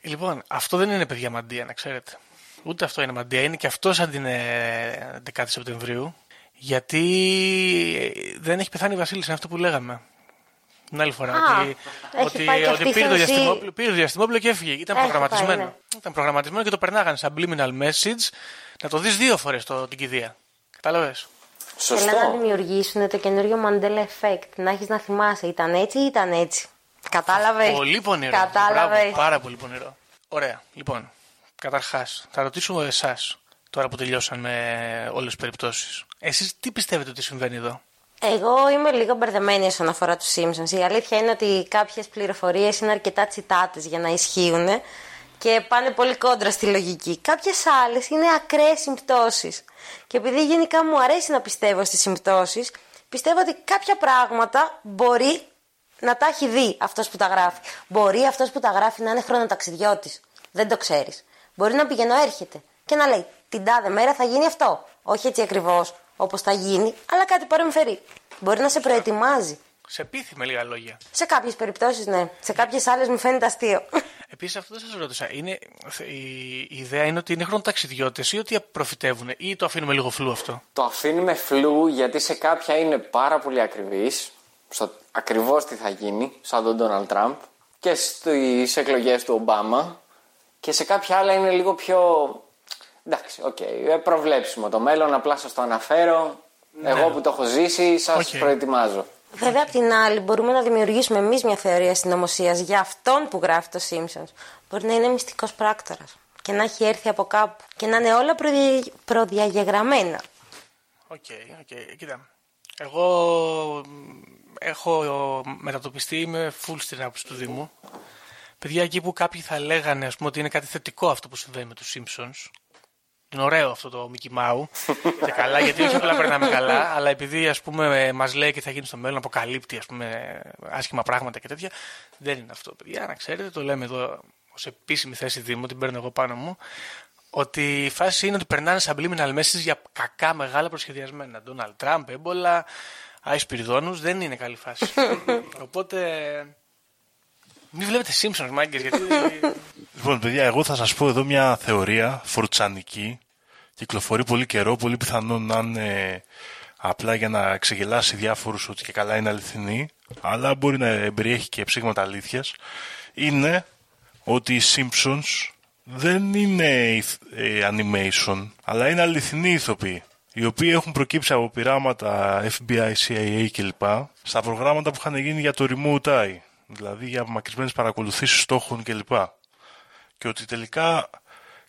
Λοιπόν, αυτό δεν είναι παιδιά μαντεία, να ξέρετε. Ούτε αυτό είναι μαντεία. Είναι και αυτό σαν την ε, 10η Σεπτεμβρίου. Γιατί ε, δεν έχει πεθάνει η Βασίλισσα, είναι αυτό που λέγαμε. Την άλλη φορά.
Α,
ότι
έχει
ότι,
πάει και
ότι
αυτή
πήρε, το
η θεοσύνη.
διαστημόπλαιο, πήρε το διαστημόπλαιο και έφυγε. Ήταν
Έχει
προγραμματισμένο.
πάει, ναι.
Ήταν προγραμματισμένο και το περνάγανε σαν subliminal message να το δεις δύο φορές την κηδεία. Κατάλαβες;
Θέλουν να
Σωστό.
δημιουργήσουν το καινούριο Mandela Effect. Να έχεις να θυμάσαι, ήταν έτσι ή ήταν έτσι. Κατάλαβες;
Πολύ πονηρό.
Κατάλαβες;
Μπράβο, πάρα πολύ πονηρό. Ωραία. Λοιπόν, καταρχάς, θα ρωτήσω εσάς τώρα που τελειώσαν με όλες τις περιπτώσεις. Εσείς τι πιστεύετε ότι συμβαίνει εδώ;
Εγώ είμαι λίγο μπερδεμένη όσον αφορά τους Simpsons. Η αλήθεια είναι ότι κάποιες πληροφορίες είναι αρκετά τσιτάτες για να ισχύουν και πάνε πολύ κόντρα στη λογική. Κάποιες άλλες είναι ακραίες συμπτώσεις. Και επειδή γενικά μου αρέσει να πιστεύω στις συμπτώσεις, πιστεύω ότι κάποια πράγματα μπορεί να τα έχει δει αυτός που τα γράφει. Μπορεί αυτός που τα γράφει να είναι χρονοταξιδιώτης. Δεν το ξέρεις. Μπορεί να πηγαίνω έρχεται και να λέει την τάδε μέρα θα γίνει αυτό. Όχι έτσι ακριβώς όπως θα γίνει, αλλά κάτι παρεμφερεί. Μπορεί να σε προετοιμάζει.
Σε πείθει με λίγα λόγια.
Σε κάποιες περιπτώσεις ναι. Σε κάποιες άλλες μου φαίνεται αστείο.
Επίσης, αυτό δεν σας ρώτησα. Είναι, η, η ιδέα είναι ότι είναι χρονοταξιδιώτες ή ότι προφητεύουν ή το αφήνουμε λίγο φλου αυτό;
Το αφήνουμε φλου γιατί σε κάποια είναι πάρα πολύ ακριβής στο ακριβώς τι θα γίνει, σαν τον Ντόναλντ Τραμπ και στις εκλογές του Ομπάμα και σε κάποια άλλα είναι λίγο πιο εντάξει, οκ, ε, προβλέψιμο το μέλλον, απλά σας το αναφέρω εγώ που το έχω ζήσει σας
Οκ.
προετοιμάζω
Βέβαια, απ' την άλλη, μπορούμε να δημιουργήσουμε εμείς μια θεωρία συνωμοσίας για αυτόν που γράφει το Simpsons. Μπορεί να είναι μυστικός πράκτορας και να έχει έρθει από κάπου και να είναι όλα προδια... προδιαγεγραμμένα.
OK, OK. Κοίτα. Εγώ μ, έχω μετατοπιστεί, είμαι full στην άποψη του Δήμου. Παιδιά, εκεί που κάποιοι θα λέγανε ας πούμε, ότι είναι κάτι θετικό αυτό που συμβαίνει με τους Simpsons. Είναι ωραίο αυτό το Mickey Mouse. και καλά, γιατί όχι απλά περνάμε καλά, αλλά επειδή ας πούμε μας λέει και θα γίνει στο μέλλον, αποκαλύπτει ας πούμε άσχημα πράγματα και τέτοια. Δεν είναι αυτό, παιδιά. Να ξέρετε, το λέμε εδώ ως επίσημη θέση Δήμου, την παίρνω εγώ πάνω μου. Ότι η φάση είναι ότι περνάνε subliminal messages για κακά μεγάλα προσχεδιασμένα. Donald Trump, έμπολα, Άι Πυριδόνους, δεν είναι καλή φάση. Οπότε. Μην βλέπετε Simpsons, μάγκες, γιατί.
Λοιπόν, παιδιά, εγώ θα σας πω εδώ μια θεωρία φορτσανική. Κυκλοφορεί πολύ καιρό, πολύ πιθανό να είναι απλά για να ξεγελάσει διάφορους ότι και καλά είναι αληθινή, αλλά μπορεί να εμπεριέχει και ψήγματα αλήθειας. Είναι ότι οι Simpsons δεν είναι ηθ- ε, animation, αλλά είναι αληθινοί ηθοποιοί, οι οποίοι έχουν προκύψει από πειράματα FBI, CIA κλπ. στα προγράμματα που είχαν γίνει για το Remote Eye, δηλαδή για απομακρυσμένες παρακολουθήσεις στόχων κλπ. Και ότι τελικά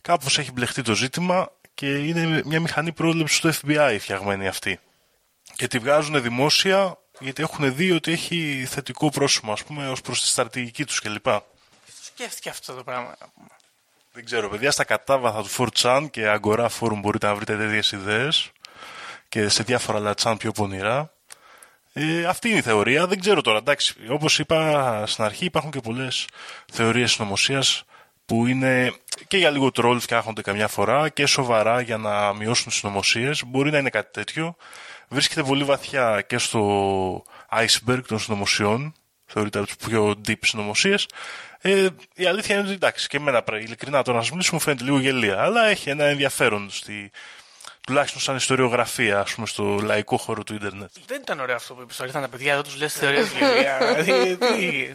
κάπως έχει μπλεχτεί το ζήτημα και είναι μια μηχανή πρόληψης του FBI φτιαγμένη αυτή. Και τη βγάζουν δημόσια γιατί έχουν δει ότι έχει θετικό πρόσημο, ας πούμε, ως προς τη στρατηγική τους κλπ.
Σκέφτηκε αυτό το πράγμα.
Δεν ξέρω, παιδιά, στα κατάβαθα του 4chan και Agora Forum μπορείτε να βρείτε τέτοιες ιδέες και σε διάφορα άλλα chan πιο πονηρά. Ε, αυτή είναι η θεωρία. Δεν ξέρω τώρα. Εντάξει, όπως είπα στην αρχή, υπάρχουν και πολλές θεωρίες συνωμοσίας που είναι και για λίγο τρόλ φτιάχνονται καμιά φορά και σοβαρά για να μειώσουν τις συνωμοσίες. Μπορεί να είναι κάτι τέτοιο. Βρίσκεται πολύ βαθιά και στο iceberg των συνωμοσιών. Θεωρείται από τις πιο deep συνωμοσίες. Ε, η αλήθεια είναι ότι εντάξει, και εμένα ειλικρινά τώρα να σας μιλήσω μου φαίνεται λίγο γελία, αλλά έχει ένα ενδιαφέρον στη, τουλάχιστον σαν ιστοριογραφία, ας πούμε, στο λαϊκό χώρο του Ίντερνετ.
Δεν ήταν ωραίο αυτό που είπες. Ήρθαν τα παιδιά εδώ, τους λες θεωρίες γελοίες. Δηλαδή, τι-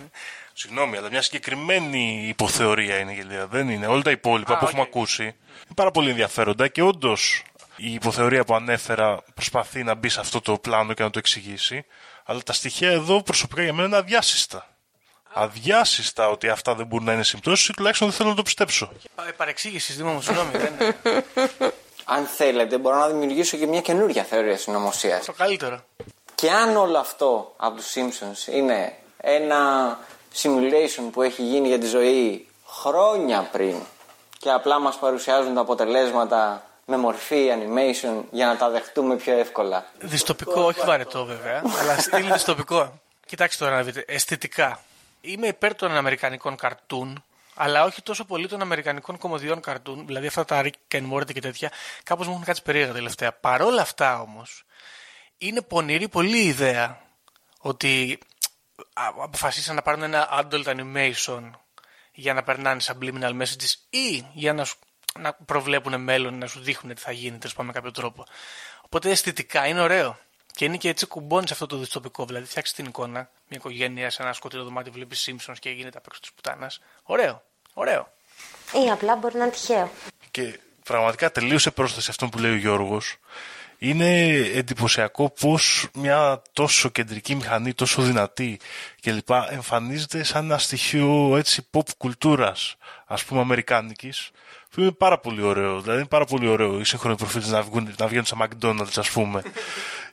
Συγγνώμη, αλλά μια συγκεκριμένη υποθεωρία είναι γελοία. Δεν είναι. Όλα τα υπόλοιπα
Α,
που έχουμε
οκ.
ακούσει είναι πάρα πολύ ενδιαφέροντα και όντως η υποθεωρία που ανέφερα προσπαθεί να μπει σε αυτό το πλάνο και να το εξηγήσει. Αλλά τα στοιχεία εδώ προσωπικά για μένα είναι αδιάσειστα. Αδιάσειστα ότι αυτά δεν μπορούν να είναι συμπτώσεις ή τουλάχιστον δεν θέλω να το πιστέψω.
Ε, Παρεξήγηση, Δήμο μου, συγγνώμη. δεν είναι.
Αν θέλετε, μπορώ να δημιουργήσω και μια καινούργια θεωρία συνωμοσίας.
Το καλύτερο.
Και αν όλο αυτό από τους Simpsons είναι ένα simulation που έχει γίνει για τη ζωή χρόνια πριν και απλά μας παρουσιάζουν τα αποτελέσματα με μορφή animation για να τα δεχτούμε πιο εύκολα.
Δυστοπικό, όχι βαρετό βέβαια, αλλά στυλ δυστοπικό. Κοιτάξτε τώρα να δείτε, αισθητικά. Είμαι υπέρ των Αμερικανικών καρτούν, αλλά όχι τόσο πολύ των Αμερικανικών κομμωδιών καρτούν, δηλαδή αυτά τα Rick and Morty και τέτοια, κάπως μου έχουν κάτσει περίεργα τελευταία. Παρόλα αυτά όμως, είναι πονηρή πολύ η ιδέα ότι α, αποφασίσαν να πάρουν ένα adult animation για να περνάνε subliminal messages ή για να, σου- να προβλέπουν μέλλον, να σου δείχνουν τι θα γίνει, τέλος πάντων με κάποιο τρόπο. Οπότε αισθητικά είναι ωραίο. Και είναι και έτσι κουμπώνεις σε αυτό το δυστοπικό. Δηλαδή, φτιάξεις την εικόνα, μια οικογένεια σε ένα σκοτεινό δωμάτιο, βλέπεις Simpsons και γίνεται απ' έξω της πουτάνας. Ωραίο. Ωραίο.
Ή απλά μπορεί να είναι τυχαίο.
Και πραγματικά τελείωσε πρόσθεση αυτό που λέει ο Γιώργος. Είναι εντυπωσιακό πως μια τόσο κεντρική μηχανή, τόσο δυνατή κλπ. εμφανίζεται σαν ένα στοιχείο έτσι pop κουλτούρας, ας πούμε αμερικάνικης, που είναι πάρα πολύ ωραίο. Δηλαδή είναι πάρα πολύ ωραίο οι σύγχρονοι προφήτες να, βγουν, να βγαίνουν σε McDonald's ας πούμε.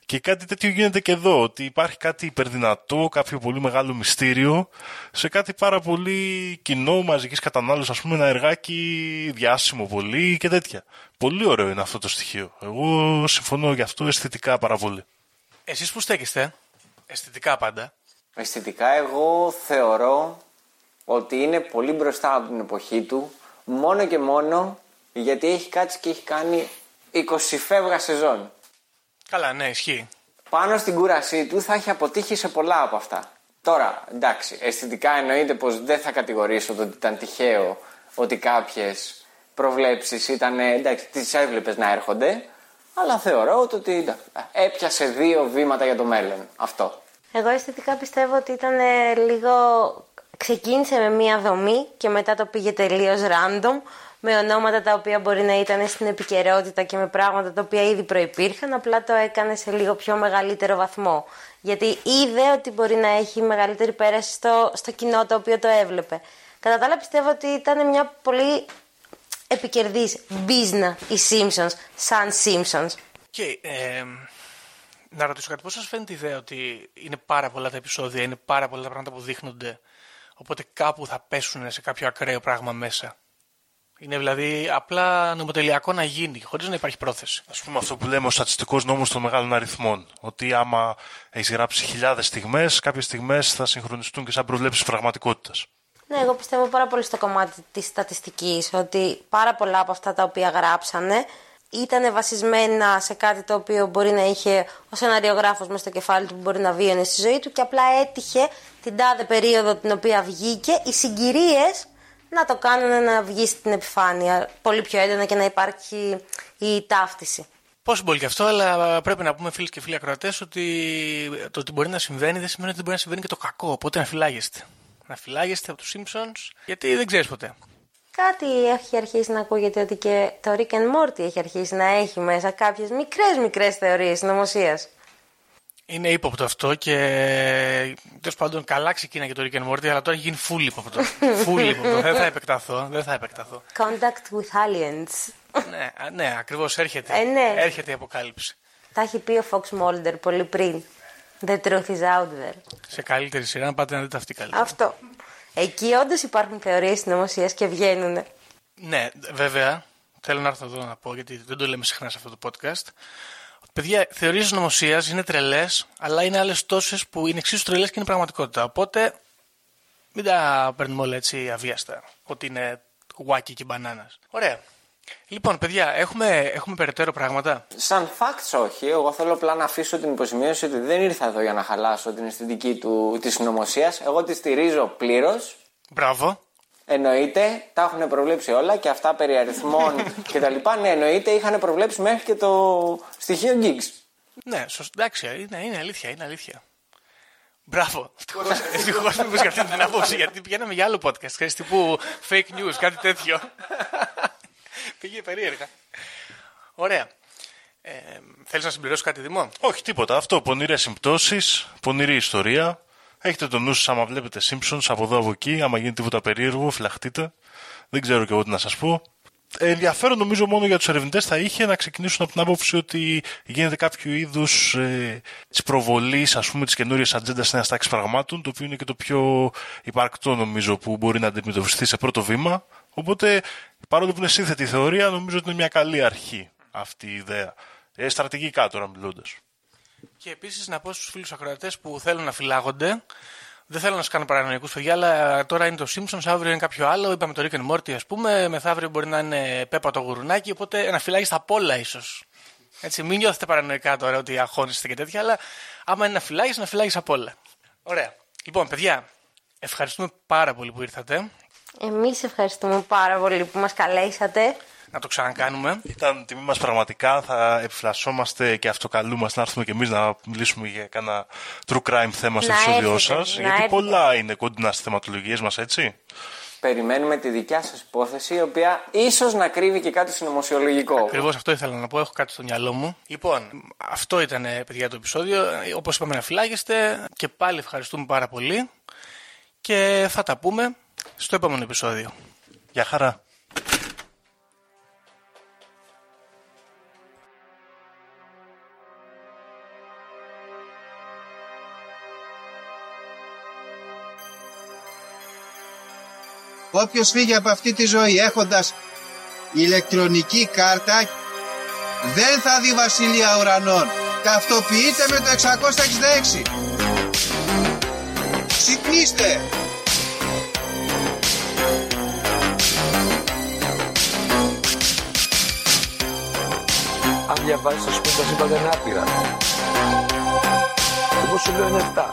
Και κάτι τέτοιο γίνεται και εδώ, ότι υπάρχει κάτι υπερδυνατό, κάποιο πολύ μεγάλο μυστήριο, σε κάτι πάρα πολύ κοινό μαζικής κατανάλωσης, ας πούμε ένα εργάκι διάσημο πολύ και τέτοια. Πολύ ωραίο είναι αυτό το στοιχείο. Εγώ συμφωνώ γι' αυτό αισθητικά πάρα πολύ.
Εσείς που στέκεστε, αισθητικά πάντα,
Αισθητικά εγώ θεωρώ ότι είναι πολύ μπροστά από την εποχή του μόνο και μόνο γιατί έχει κάτσει και έχει κάνει 20 φεύγα σεζόν.
Καλά, ναι, ισχύει.
Πάνω στην κούρασή του θα έχει αποτύχει σε πολλά από αυτά. Τώρα, εντάξει, αισθητικά εννοείται πως δεν θα κατηγορήσω το ότι ήταν τυχαίο ότι κάποιες προβλέψεις ήταν, εντάξει, τις έβλεπες να έρχονται, αλλά θεωρώ ότι εντάξει, έπιασε δύο βήματα για το μέλλον. Αυτό.
Εγώ αισθητικά πιστεύω ότι ήταν ε, λίγο. Ξεκίνησε με μία δομή και μετά το πήγε τελείως random με ονόματα τα οποία μπορεί να ήταν στην επικαιρότητα και με πράγματα τα οποία ήδη προϋπήρχαν, απλά το έκανε σε λίγο πιο μεγαλύτερο βαθμό. Γιατί είδε ότι μπορεί να έχει μεγαλύτερη πέραση στο, στο κοινό το οποίο το έβλεπε. Κατά τα άλλα πιστεύω ότι ήταν μια πολύ επικερδής business οι Simpsons, σαν Simpsons.
Και ε, να ρωτήσω κάτι, πώς σας φαίνεται η ιδέα ότι είναι πάρα πολλά τα επεισόδια, είναι πάρα πολλά τα πράγματα που δείχνονται, οπότε κάπου θα πέσουν σε κάποιο ακραίο πράγμα μέσα; Είναι δηλαδή απλά νομοτελειακό να γίνει, χωρίς να υπάρχει πρόθεση.
Ας πούμε αυτό που λέμε ο στατιστικός νόμος των μεγάλων αριθμών. Ότι άμα έχεις γράψει χιλιάδες στιγμές, κάποιες στιγμές θα συγχρονιστούν και σαν προβλέψεις πραγματικότητας.
Ναι, εγώ πιστεύω πάρα πολύ στο κομμάτι της στατιστικής, ότι πάρα πολλά από αυτά τα οποία γράψανε ήταν βασισμένα σε κάτι το οποίο μπορεί να είχε ο σεναριογράφος μέσα στο κεφάλι του που μπορεί να βίωνε στη ζωή του και απλά έτυχε την τάδε περίοδο την οποία βγήκε οι συγκυρίες να το κάνουν να βγει στην επιφάνεια πολύ πιο έντονα και να υπάρχει η ταύτιση.
Πώς μπορεί και αυτό, αλλά πρέπει να πούμε φίλοι και φίλοι ακροατές ότι το ότι μπορεί να συμβαίνει δεν σημαίνει ότι δεν μπορεί να συμβαίνει και το κακό. Οπότε να φυλάγεστε. Να φυλάγεστε από τους Simpsons, γιατί δεν ξέρεις ποτέ.
Κάτι έχει αρχίσει να ακούγεται ότι και το Rick and Morty έχει αρχίσει να έχει μέσα κάποιες μικρές μικρές θεωρίες συνωμοσία.
Είναι ύποπτο αυτό και τέλος πάντων καλά ξεκίνα και το Rick and Morty, αλλά τώρα έχει γίνει full ύποπτο. full ύποπτο. δεν θα επεκταθώ. Δεν θα επεκταθώ.
Contact with aliens.
ναι, α, ναι ακριβώς έρχεται.
Ε, ναι.
Έρχεται η αποκάλυψη.
Τα έχει πει ο Fox Mulder πολύ πριν. The truth is out there.
Σε καλύτερη σειρά να πάτε να δείτε αυτή καλύτερα.
Αυτό. Εκεί όντως υπάρχουν θεωρίες συνωμοσίας και βγαίνουν.
Ναι, βέβαια, θέλω να έρθω εδώ να πω, γιατί δεν το λέμε συχνά σε αυτό το podcast, Παιδιά, θεωρίες νομοσίας είναι τρελές, αλλά είναι άλλες τόσες που είναι εξίσου τρελές και είναι πραγματικότητα. Οπότε μην τα παίρνουμε όλα έτσι αβίαστα. Ότι είναι γουάκι και μπανάνας. Ωραία. Λοιπόν, παιδιά, έχουμε, έχουμε περαιτέρω πράγματα.
Σαν facts όχι. Εγώ θέλω απλά να αφήσω την υποσημείωση ότι δεν ήρθα εδώ για να χαλάσω την αισθητική του, της συνωμοσία. Εγώ τη στηρίζω πλήρως.
Μπράβο.
Εννοείται, τα έχουν προβλέψει όλα και αυτά περί αριθμών κτλ. Ναι, εννοείται, είχαν προβλέψει μέχρι και το στοιχείο gigs.
Ναι, σωστά. Εντάξει, είναι, είναι αλήθεια, είναι αλήθεια. Μπράβο. Ευτυχώς που είπε αυτή την άποψη, γιατί πηγαίναμε για άλλο podcast. Ξέρεις, τύπου fake news, κάτι τέτοιο. Πήγε περίεργα. Ωραία. Ε, Θέλεις να συμπληρώσεις κάτι, Δημό;
Όχι, τίποτα. Αυτό. Πονηρές συμπτώσεις, πονηρή ιστορία. Έχετε το νου σας άμα βλέπετε Simpsons από εδώ από εκεί. Άμα γίνει τίποτα περίεργο, φυλαχτείτε. Δεν ξέρω και εγώ τι να σας πω. Ε, ενδιαφέρον νομίζω μόνο για τους ερευνητές θα είχε να ξεκινήσουν από την άποψη ότι γίνεται κάποιο είδους ε, της προβολής ας πούμε της καινούριας ατζέντας νέας τάξης πραγμάτων, το οποίο είναι και το πιο υπαρκτό νομίζω που μπορεί να αντιμετωπιστεί σε πρώτο βήμα. Οπότε παρόλο που είναι σύνθετη η θεωρία, νομίζω ότι είναι μια καλή αρχή αυτή η ιδέα. Ε, στρατηγικά τώρα μιλώντας.
Και επίσης να πω στους φίλους ακροατές που θέλουν να φυλάγονται. Δεν θέλω να σας κάνω παρανοϊκούς παιδιά, αλλά τώρα είναι το Simpsons, αύριο είναι κάποιο άλλο. Είπαμε το Rick and Morty, ας πούμε. Μεθαύριο μπορεί να είναι Πέπα το γουρουνάκι. Οπότε να φυλάγει απ' όλα, ίσως. Έτσι, μην νιώθετε παρανοϊκά τώρα ότι αγχώνεστε και τέτοια, αλλά άμα είναι να φυλάγει, να φυλάγει απ' όλα. Ωραία. Λοιπόν, παιδιά, ευχαριστούμε πάρα πολύ που ήρθατε.
Εμείς ευχαριστούμε πάρα πολύ που μας καλέσατε.
Να το ξανακάνουμε.
Ήταν τιμή μας πραγματικά. Θα επιφυλασσόμαστε και αυτοκαλούμαστε να έρθουμε και εμείς να μιλήσουμε για κάνα true crime θέμα στο
Να
επεισόδιο
έρθετε,
σας.
να
Γιατί
έρθετε.
πολλά είναι κοντινά στις θεματολογίες μας, έτσι.
Περιμένουμε τη δικιά σας υπόθεση, η οποία ίσως να κρύβει και κάτι συνωμοσιολογικό.
Ακριβώς αυτό ήθελα να πω. Έχω κάτι στο μυαλό μου. Λοιπόν, αυτό ήταν, ε, παιδιά, το επεισόδιο. Όπως είπαμε, να φυλάγεστε. Και πάλι ευχαριστούμε πάρα πολύ. Και θα τα πούμε στο επόμενο επεισόδιο.
Γεια χαρά.
Όποιος φύγει από αυτή τη ζωή έχοντας ηλεκτρονική κάρτα δεν θα δει βασιλεία ουρανών. Ταυτοποιείτε με το 666. Ξυπνήστε.
Αν διαβάζεις, θα σου πει τα σύμπαντα είναι άπειρα. Εγώ σου λέω είναι 7.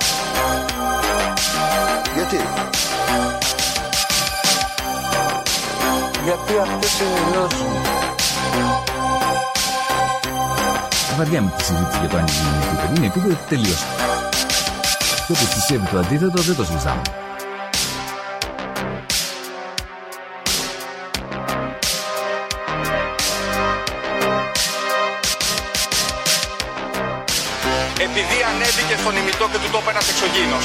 Γιατί;
Γιατί αυτές ενημερώσουν.
Βαριά τη συζήτηση για το αν είναι επίπεδο. Είναι επίπεδο τελείωσε. Και όποιος πιστεύει το αντίθετο δεν το συζητάμε.
Επειδή ανέβηκε στον ημιτό και του το είπε ένας εξωγήινος.